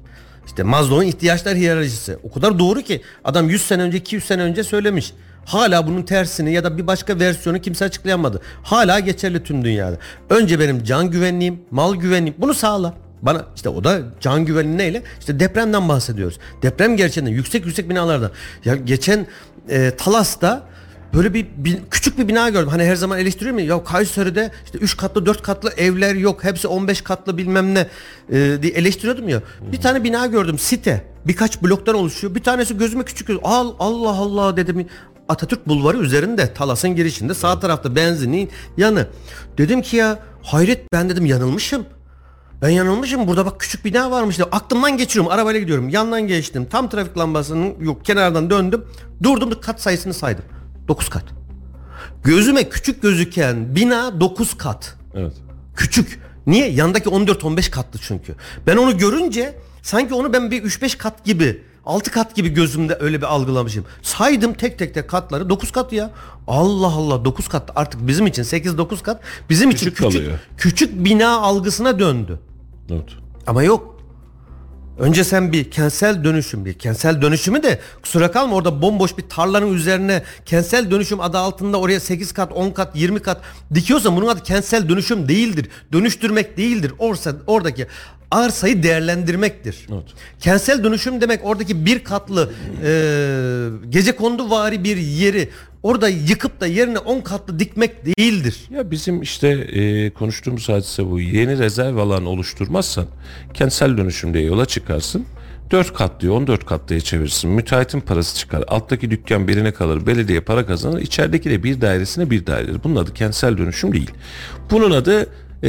İşte Maslow'un ihtiyaçlar hiyerarşisi. O kadar doğru ki adam 100 sene önce 200 sene önce söylemiş. Hala bunun tersini ya da bir başka versiyonu kimse açıklayamadı. Hala geçerli tüm dünyada. Önce benim can güvenliğim, mal güvenliğim bunu sağla. Bana işte o da can güvenliği neyle? İşte depremden bahsediyoruz. Deprem gerçekten yüksek yüksek binalarda. Ya geçen e, Talas'ta böyle bir, bir küçük bir bina gördüm. Hani her zaman eleştiriyor mu? Ya Kayseri'de işte 3 katlı 4 katlı evler yok. Hepsi 15 katlı bilmem ne e, diye eleştiriyordum ya. Bir tane bina gördüm site. Birkaç bloktan oluşuyor. Bir tanesi gözüme küçük. Al Allah Allah dedim. Atatürk Bulvarı üzerinde Talas'ın girişinde sağ tarafta benzinin yanı. Dedim ki ya hayret ben dedim yanılmışım. Ben yanılmışım burada bak küçük bina varmış. Dedim. Aklımdan geçiriyorum arabayla gidiyorum. Yandan geçtim. Tam trafik lambasının yok kenardan döndüm. Durdum kat sayısını saydım. 9 kat. Gözüme küçük gözüken bina 9 kat. Evet. Küçük. Niye? Yandaki 14-15 katlı çünkü. Ben onu görünce sanki onu ben bir 3-5 kat gibi 6 kat gibi gözümde öyle bir algılamışım. Saydım tek tek tek katları 9 kat ya. Allah Allah 9 kat artık bizim için 8-9 kat bizim küçük için küçük, kalıyor. küçük bina algısına döndü. Evet. Ama yok. Önce sen bir kentsel dönüşüm bir kentsel dönüşümü de kusura kalma orada bomboş bir tarlanın üzerine kentsel dönüşüm adı altında oraya 8 kat 10 kat 20 kat dikiyorsan bunun adı kentsel dönüşüm değildir. Dönüştürmek değildir. Orsa, oradaki arsayı değerlendirmektir. Evet. Kentsel dönüşüm demek oradaki bir katlı e, gece kondu vari bir yeri orada yıkıp da yerine 10 katlı dikmek değildir. Ya bizim işte e, konuştuğumuz hadise bu. Yeni rezerv alan oluşturmazsan kentsel dönüşümde yola çıkarsın. 4 katlı 14 katlıya çevirsin. Müteahhitin parası çıkar. Alttaki dükkan birine kalır. Belediye para kazanır. İçerideki de bir dairesine bir daire. Bunun adı kentsel dönüşüm değil. Bunun adı Ee,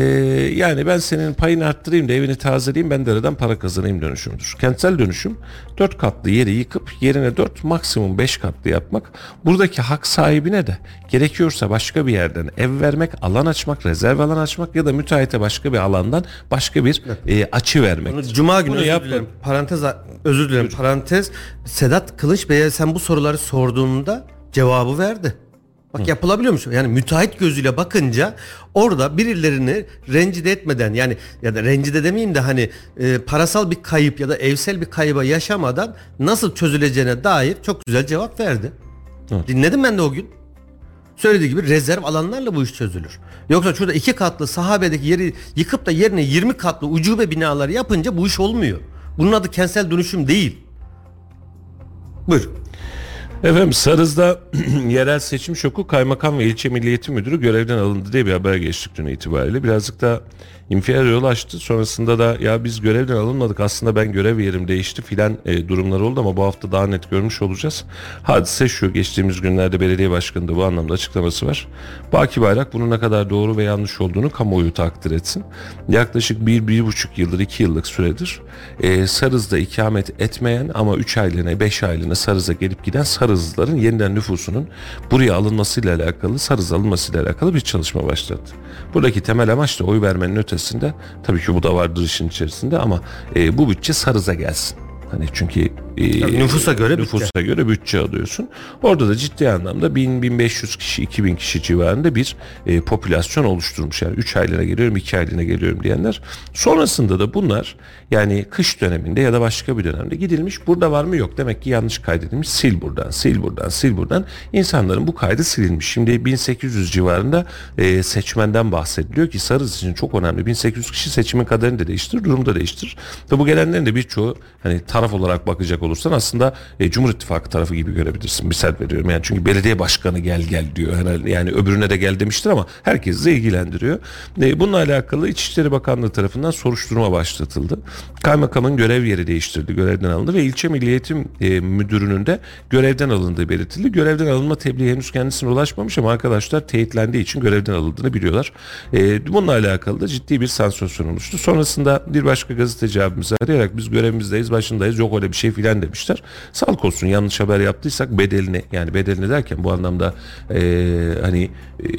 yani ben senin payını arttırayım da evini tazeleyeyim ben de aradan para kazanayım dönüşümüdür. Kentsel dönüşüm 4 katlı yeri yıkıp yerine 4 maksimum 5 katlı yapmak. Buradaki hak sahibine de gerekiyorsa başka bir yerden ev vermek, alan açmak, rezerv alan açmak ya da müteahhite başka bir alandan başka bir e, açı vermek. Bunu Cuma günü Bunu özür yapma. dilerim. Parantez özür dilerim. Parantez Sedat Kılıç Bey'e sen bu soruları sorduğunda cevabı verdi. Bak yapılabiliyormuş. Yani müteahhit gözüyle bakınca orada birilerini rencide etmeden yani ya da rencide demeyeyim de hani e, parasal bir kayıp ya da evsel bir kayıba yaşamadan nasıl çözüleceğine dair çok güzel cevap verdi. Dinledim ben de o gün. Söylediği gibi rezerv alanlarla bu iş çözülür. Yoksa şurada iki katlı sahabedeki yeri yıkıp da yerine 20 katlı ucube binalar yapınca bu iş olmuyor. Bunun adı kentsel dönüşüm değil. Buyur. Efendim Sarız'da (clears throat) yerel seçim şoku kaymakam ve ilçe milliyeti müdürü görevden alındı diye bir haber geçtik dün itibariyle. Birazcık da infial yol açtı. Sonrasında da ya biz görevden alınmadık aslında ben görev yerim değişti filan e, durumlar oldu ama bu hafta daha net görmüş olacağız. Hadise şu geçtiğimiz günlerde belediye başkanı da bu anlamda açıklaması var. Baki Bayrak bunun ne kadar doğru ve yanlış olduğunu kamuoyu takdir etsin. Yaklaşık bir, bir buçuk yıldır, iki yıllık süredir e, Sarız'da ikamet etmeyen ama 3 aylığına, 5 aylığına Sarız'a gelip giden Sarızlıların yeniden nüfusunun buraya alınmasıyla alakalı, Sarız alınmasıyla alakalı bir çalışma başladı. Buradaki temel amaç da oy vermenin ötesinde, tabii ki bu da vardır işin içerisinde ama e, bu bütçe Sarız'a gelsin. Hani çünkü e, Tabii nüfusa göre nüfusa göre bütçe alıyorsun. Orada da ciddi anlamda 1000-1500 kişi 2000 kişi civarında bir e, popülasyon oluşturmuş. Yani 3 aylığına geliyorum 2 aylığına geliyorum diyenler. Sonrasında da bunlar yani kış döneminde ya da başka bir dönemde gidilmiş. Burada var mı yok. Demek ki yanlış kaydedilmiş. Sil buradan, sil buradan, sil buradan. İnsanların bu kaydı silinmiş. Şimdi 1800 civarında e, seçmenden bahsediliyor ki Sarız için çok önemli. 1800 kişi seçimin kaderini de değiştirir, durumu da değiştirir. Ve bu gelenlerin de birçoğu hani taraf olarak bakacak olursan aslında e, Cumhur İttifakı tarafı gibi görebilirsin. Misal veriyorum yani çünkü belediye başkanı gel gel diyor herhalde. Yani öbürüne de gel demiştir ama herkesi de ilgilendiriyor. E, bununla alakalı İçişleri Bakanlığı tarafından soruşturma başlatıldı. Kaymakamın görev yeri değiştirildi, görevden alındı ve ilçe Milli Eğitim e, Müdürü'nün de görevden alındığı belirtildi. Görevden alınma tebliği henüz kendisine ulaşmamış ama arkadaşlar teyitlendiği için görevden alındığını biliyorlar. E, bununla alakalı da ciddi bir sansasyon oluştu. Sonrasında bir başka gazeteci abimizi arayarak biz görevimizdeyiz, başındayız, yok öyle bir şey filan demişler. Sağlık olsun yanlış haber yaptıysak bedelini yani bedelini derken bu anlamda e, hani e,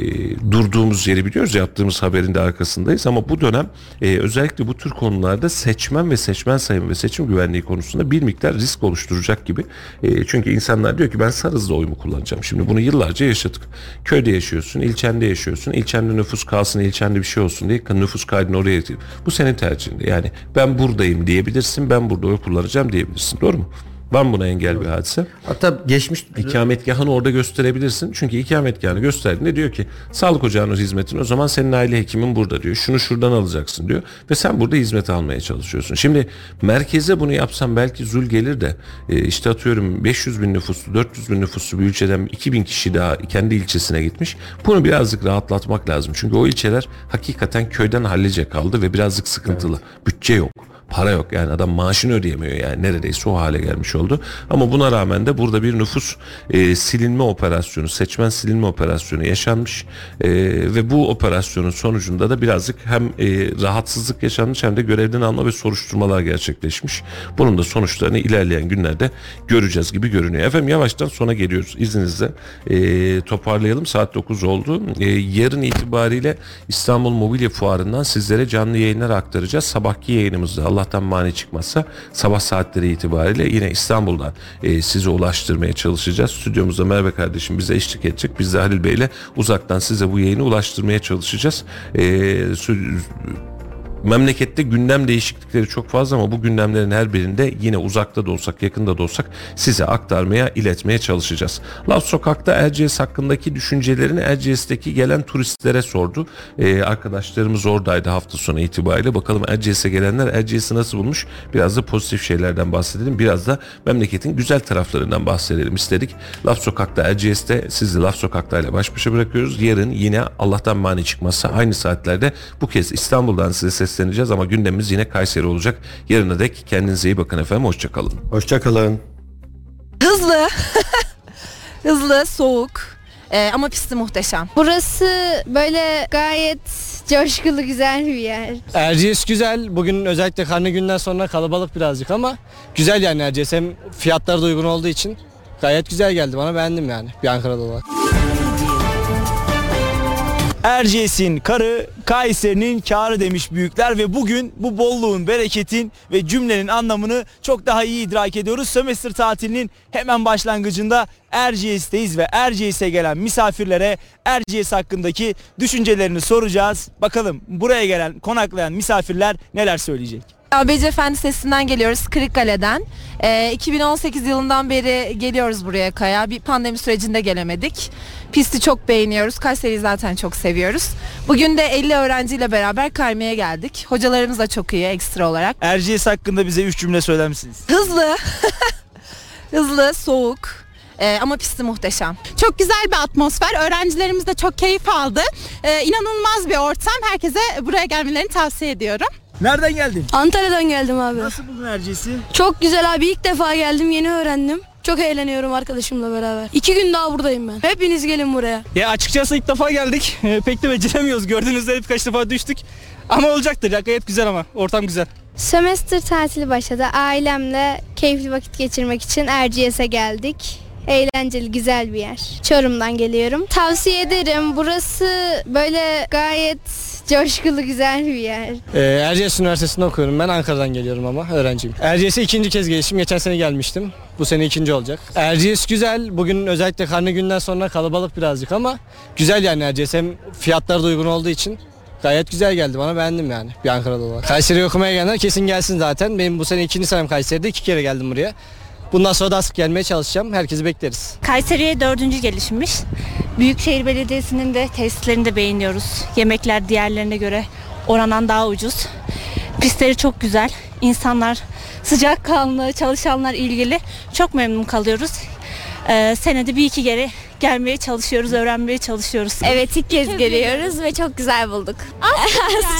durduğumuz yeri biliyoruz yaptığımız haberin de arkasındayız ama bu dönem e, özellikle bu tür konularda seçmen ve seçmen sayımı ve seçim güvenliği konusunda bir miktar risk oluşturacak gibi. E, çünkü insanlar diyor ki ben Sarız'da oyumu kullanacağım. Şimdi bunu yıllarca yaşadık. Köyde yaşıyorsun, ilçende yaşıyorsun. İlçende nüfus kalsın, ilçende bir şey olsun diye nüfus kaydını oraya. Bu senin tercihinde. Yani ben buradayım diyebilirsin, ben burada oy kullanacağım diyebilirsin. Doğru mu? Var mı buna engel bir hadise? Hatta geçmiş İkametgahını orada gösterebilirsin. Çünkü ikametgahını gösterdiğinde diyor ki sağlık ocağının hizmetin o zaman senin aile hekimin burada diyor. Şunu şuradan alacaksın diyor. Ve sen burada hizmet almaya çalışıyorsun. Şimdi merkeze bunu yapsam belki zul gelir de e, işte atıyorum 500 bin nüfuslu 400 bin nüfuslu bir ilçeden 2000 kişi daha kendi ilçesine gitmiş. Bunu birazcık rahatlatmak lazım. Çünkü o ilçeler hakikaten köyden hallice kaldı ve birazcık sıkıntılı. Bütçe yok para yok yani adam maaşını ödeyemiyor yani neredeyse o hale gelmiş oldu. Ama buna rağmen de burada bir nüfus e, silinme operasyonu, seçmen silinme operasyonu yaşanmış E, ve bu operasyonun sonucunda da birazcık hem e, rahatsızlık yaşanmış hem de görevden alma ve soruşturmalar gerçekleşmiş. Bunun da sonuçlarını ilerleyen günlerde göreceğiz gibi görünüyor. Efendim yavaştan sona geliyoruz izninizle. E, toparlayalım saat 9 oldu. E, yarın itibariyle İstanbul Mobilya Fuarı'ndan sizlere canlı yayınlar aktaracağız. Sabahki yayınımızda Allah'tan mani çıkmazsa sabah saatleri itibariyle yine İstanbul'dan e, size ulaştırmaya çalışacağız. Stüdyomuzda Merve kardeşim bize eşlik edecek. Biz de Halil Bey'le uzaktan size bu yayını ulaştırmaya çalışacağız. E, Memlekette gündem değişiklikleri çok fazla ama bu gündemlerin her birinde yine uzakta da olsak yakında da olsak size aktarmaya iletmeye çalışacağız. Laf Sokak'ta Erciyes hakkındaki düşüncelerini Erciyes'teki gelen turistlere sordu. Ee, arkadaşlarımız oradaydı hafta sonu itibariyle. Bakalım Erciyes'e gelenler Erciyes'i nasıl bulmuş? Biraz da pozitif şeylerden bahsedelim. Biraz da memleketin güzel taraflarından bahsedelim istedik. Laf Sokak'ta Erciyes'te sizi Laf Sokak'ta ile baş başa bırakıyoruz. Yarın yine Allah'tan mani çıkmazsa aynı saatlerde bu kez İstanbul'dan size sesleneceğiz ama gündemimiz yine Kayseri olacak. Yarına dek kendinize iyi bakın efendim. Hoşçakalın. Hoşçakalın. Hızlı. (laughs) Hızlı, soğuk. Ee, ama pisti muhteşem. Burası böyle gayet coşkulu güzel bir yer. Erciyes güzel. Bugün özellikle karne günden sonra kalabalık birazcık ama güzel yani Erciyes. Hem fiyatları da uygun olduğu için gayet güzel geldi bana beğendim yani bir Ankara'da olarak. Erciyes'in karı Kayseri'nin karı demiş büyükler ve bugün bu bolluğun, bereketin ve cümlenin anlamını çok daha iyi idrak ediyoruz. Sömestr tatilinin hemen başlangıcında Erciyes'teyiz ve Erciyes'e gelen misafirlere Erciyes hakkındaki düşüncelerini soracağız. Bakalım buraya gelen, konaklayan misafirler neler söyleyecek? ABC Efendi Sesi'nden geliyoruz Kırıkkale'den. Ee, 2018 yılından beri geliyoruz buraya Kaya. Bir pandemi sürecinde gelemedik. Pisti çok beğeniyoruz. Kayseri'yi zaten çok seviyoruz. Bugün de 50 öğrenciyle beraber kaymaya geldik. Hocalarımız da çok iyi ekstra olarak. Erciyes hakkında bize 3 cümle söyler misiniz? Hızlı, (laughs) hızlı, soğuk ee, ama pisti muhteşem. Çok güzel bir atmosfer. Öğrencilerimiz de çok keyif aldı. Ee, inanılmaz bir ortam. Herkese buraya gelmelerini tavsiye ediyorum. Nereden geldin? Antalya'dan geldim abi. Nasıl buldun Erciyes'i? Çok güzel abi ilk defa geldim yeni öğrendim. Çok eğleniyorum arkadaşımla beraber. İki gün daha buradayım ben. Hepiniz gelin buraya. Ya açıkçası ilk defa geldik. Pek de beceremiyoruz. Gördüğünüz üzere birkaç defa düştük. Ama olacaktır ya gayet güzel ama ortam güzel. Sömestr tatili başladı. Ailemle keyifli vakit geçirmek için Erciyes'e geldik. Eğlenceli güzel bir yer. Çorum'dan geliyorum. Tavsiye ederim. Burası böyle gayet coşkulu güzel bir yer. Ee, Erciyes Üniversitesi'nde okuyorum ben Ankara'dan geliyorum ama öğrenciyim. Erciyes'e ikinci kez gelişim. Geçen sene gelmiştim. Bu sene ikinci olacak. Erciyes güzel. Bugün özellikle karne günden sonra kalabalık birazcık ama güzel yani Erciyes. Hem fiyatları da uygun olduğu için gayet güzel geldi bana beğendim yani bir Ankara'da olarak. Kayseri'ye okumaya gelenler kesin gelsin zaten. Benim bu sene ikinci senem Kayseri'de iki kere geldim buraya. Bundan sonra da sık gelmeye çalışacağım. Herkesi bekleriz. Kayseri'ye dördüncü gelişmiş. Büyükşehir Belediyesi'nin de tesislerini de beğeniyoruz. Yemekler diğerlerine göre oranan daha ucuz. Pistleri çok güzel. İnsanlar sıcakkanlı, çalışanlar ilgili. Çok memnun kalıyoruz. Ee, senede bir iki kere gelmeye çalışıyoruz, öğrenmeye çalışıyoruz. Evet ilk kez geliyoruz ve çok güzel bulduk. (laughs)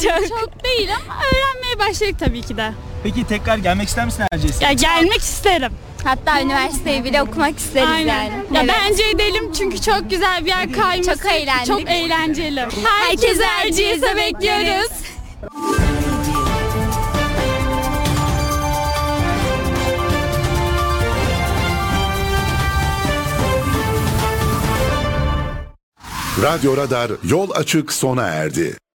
Yani çok. değil ama öğrenmeye başladık tabii ki de. Peki tekrar gelmek ister misin Erciyes'e? Ya gelmek isterim. Hatta üniversiteyi bile okumak isteriz Aynen. yani. Ya Evet. bence edelim çünkü çok güzel bir yer kayması. Çok eğlendik. Çok eğlenceli. Herkese Erciyes'e bekliyoruz. Radyo Radar yol açık sona erdi.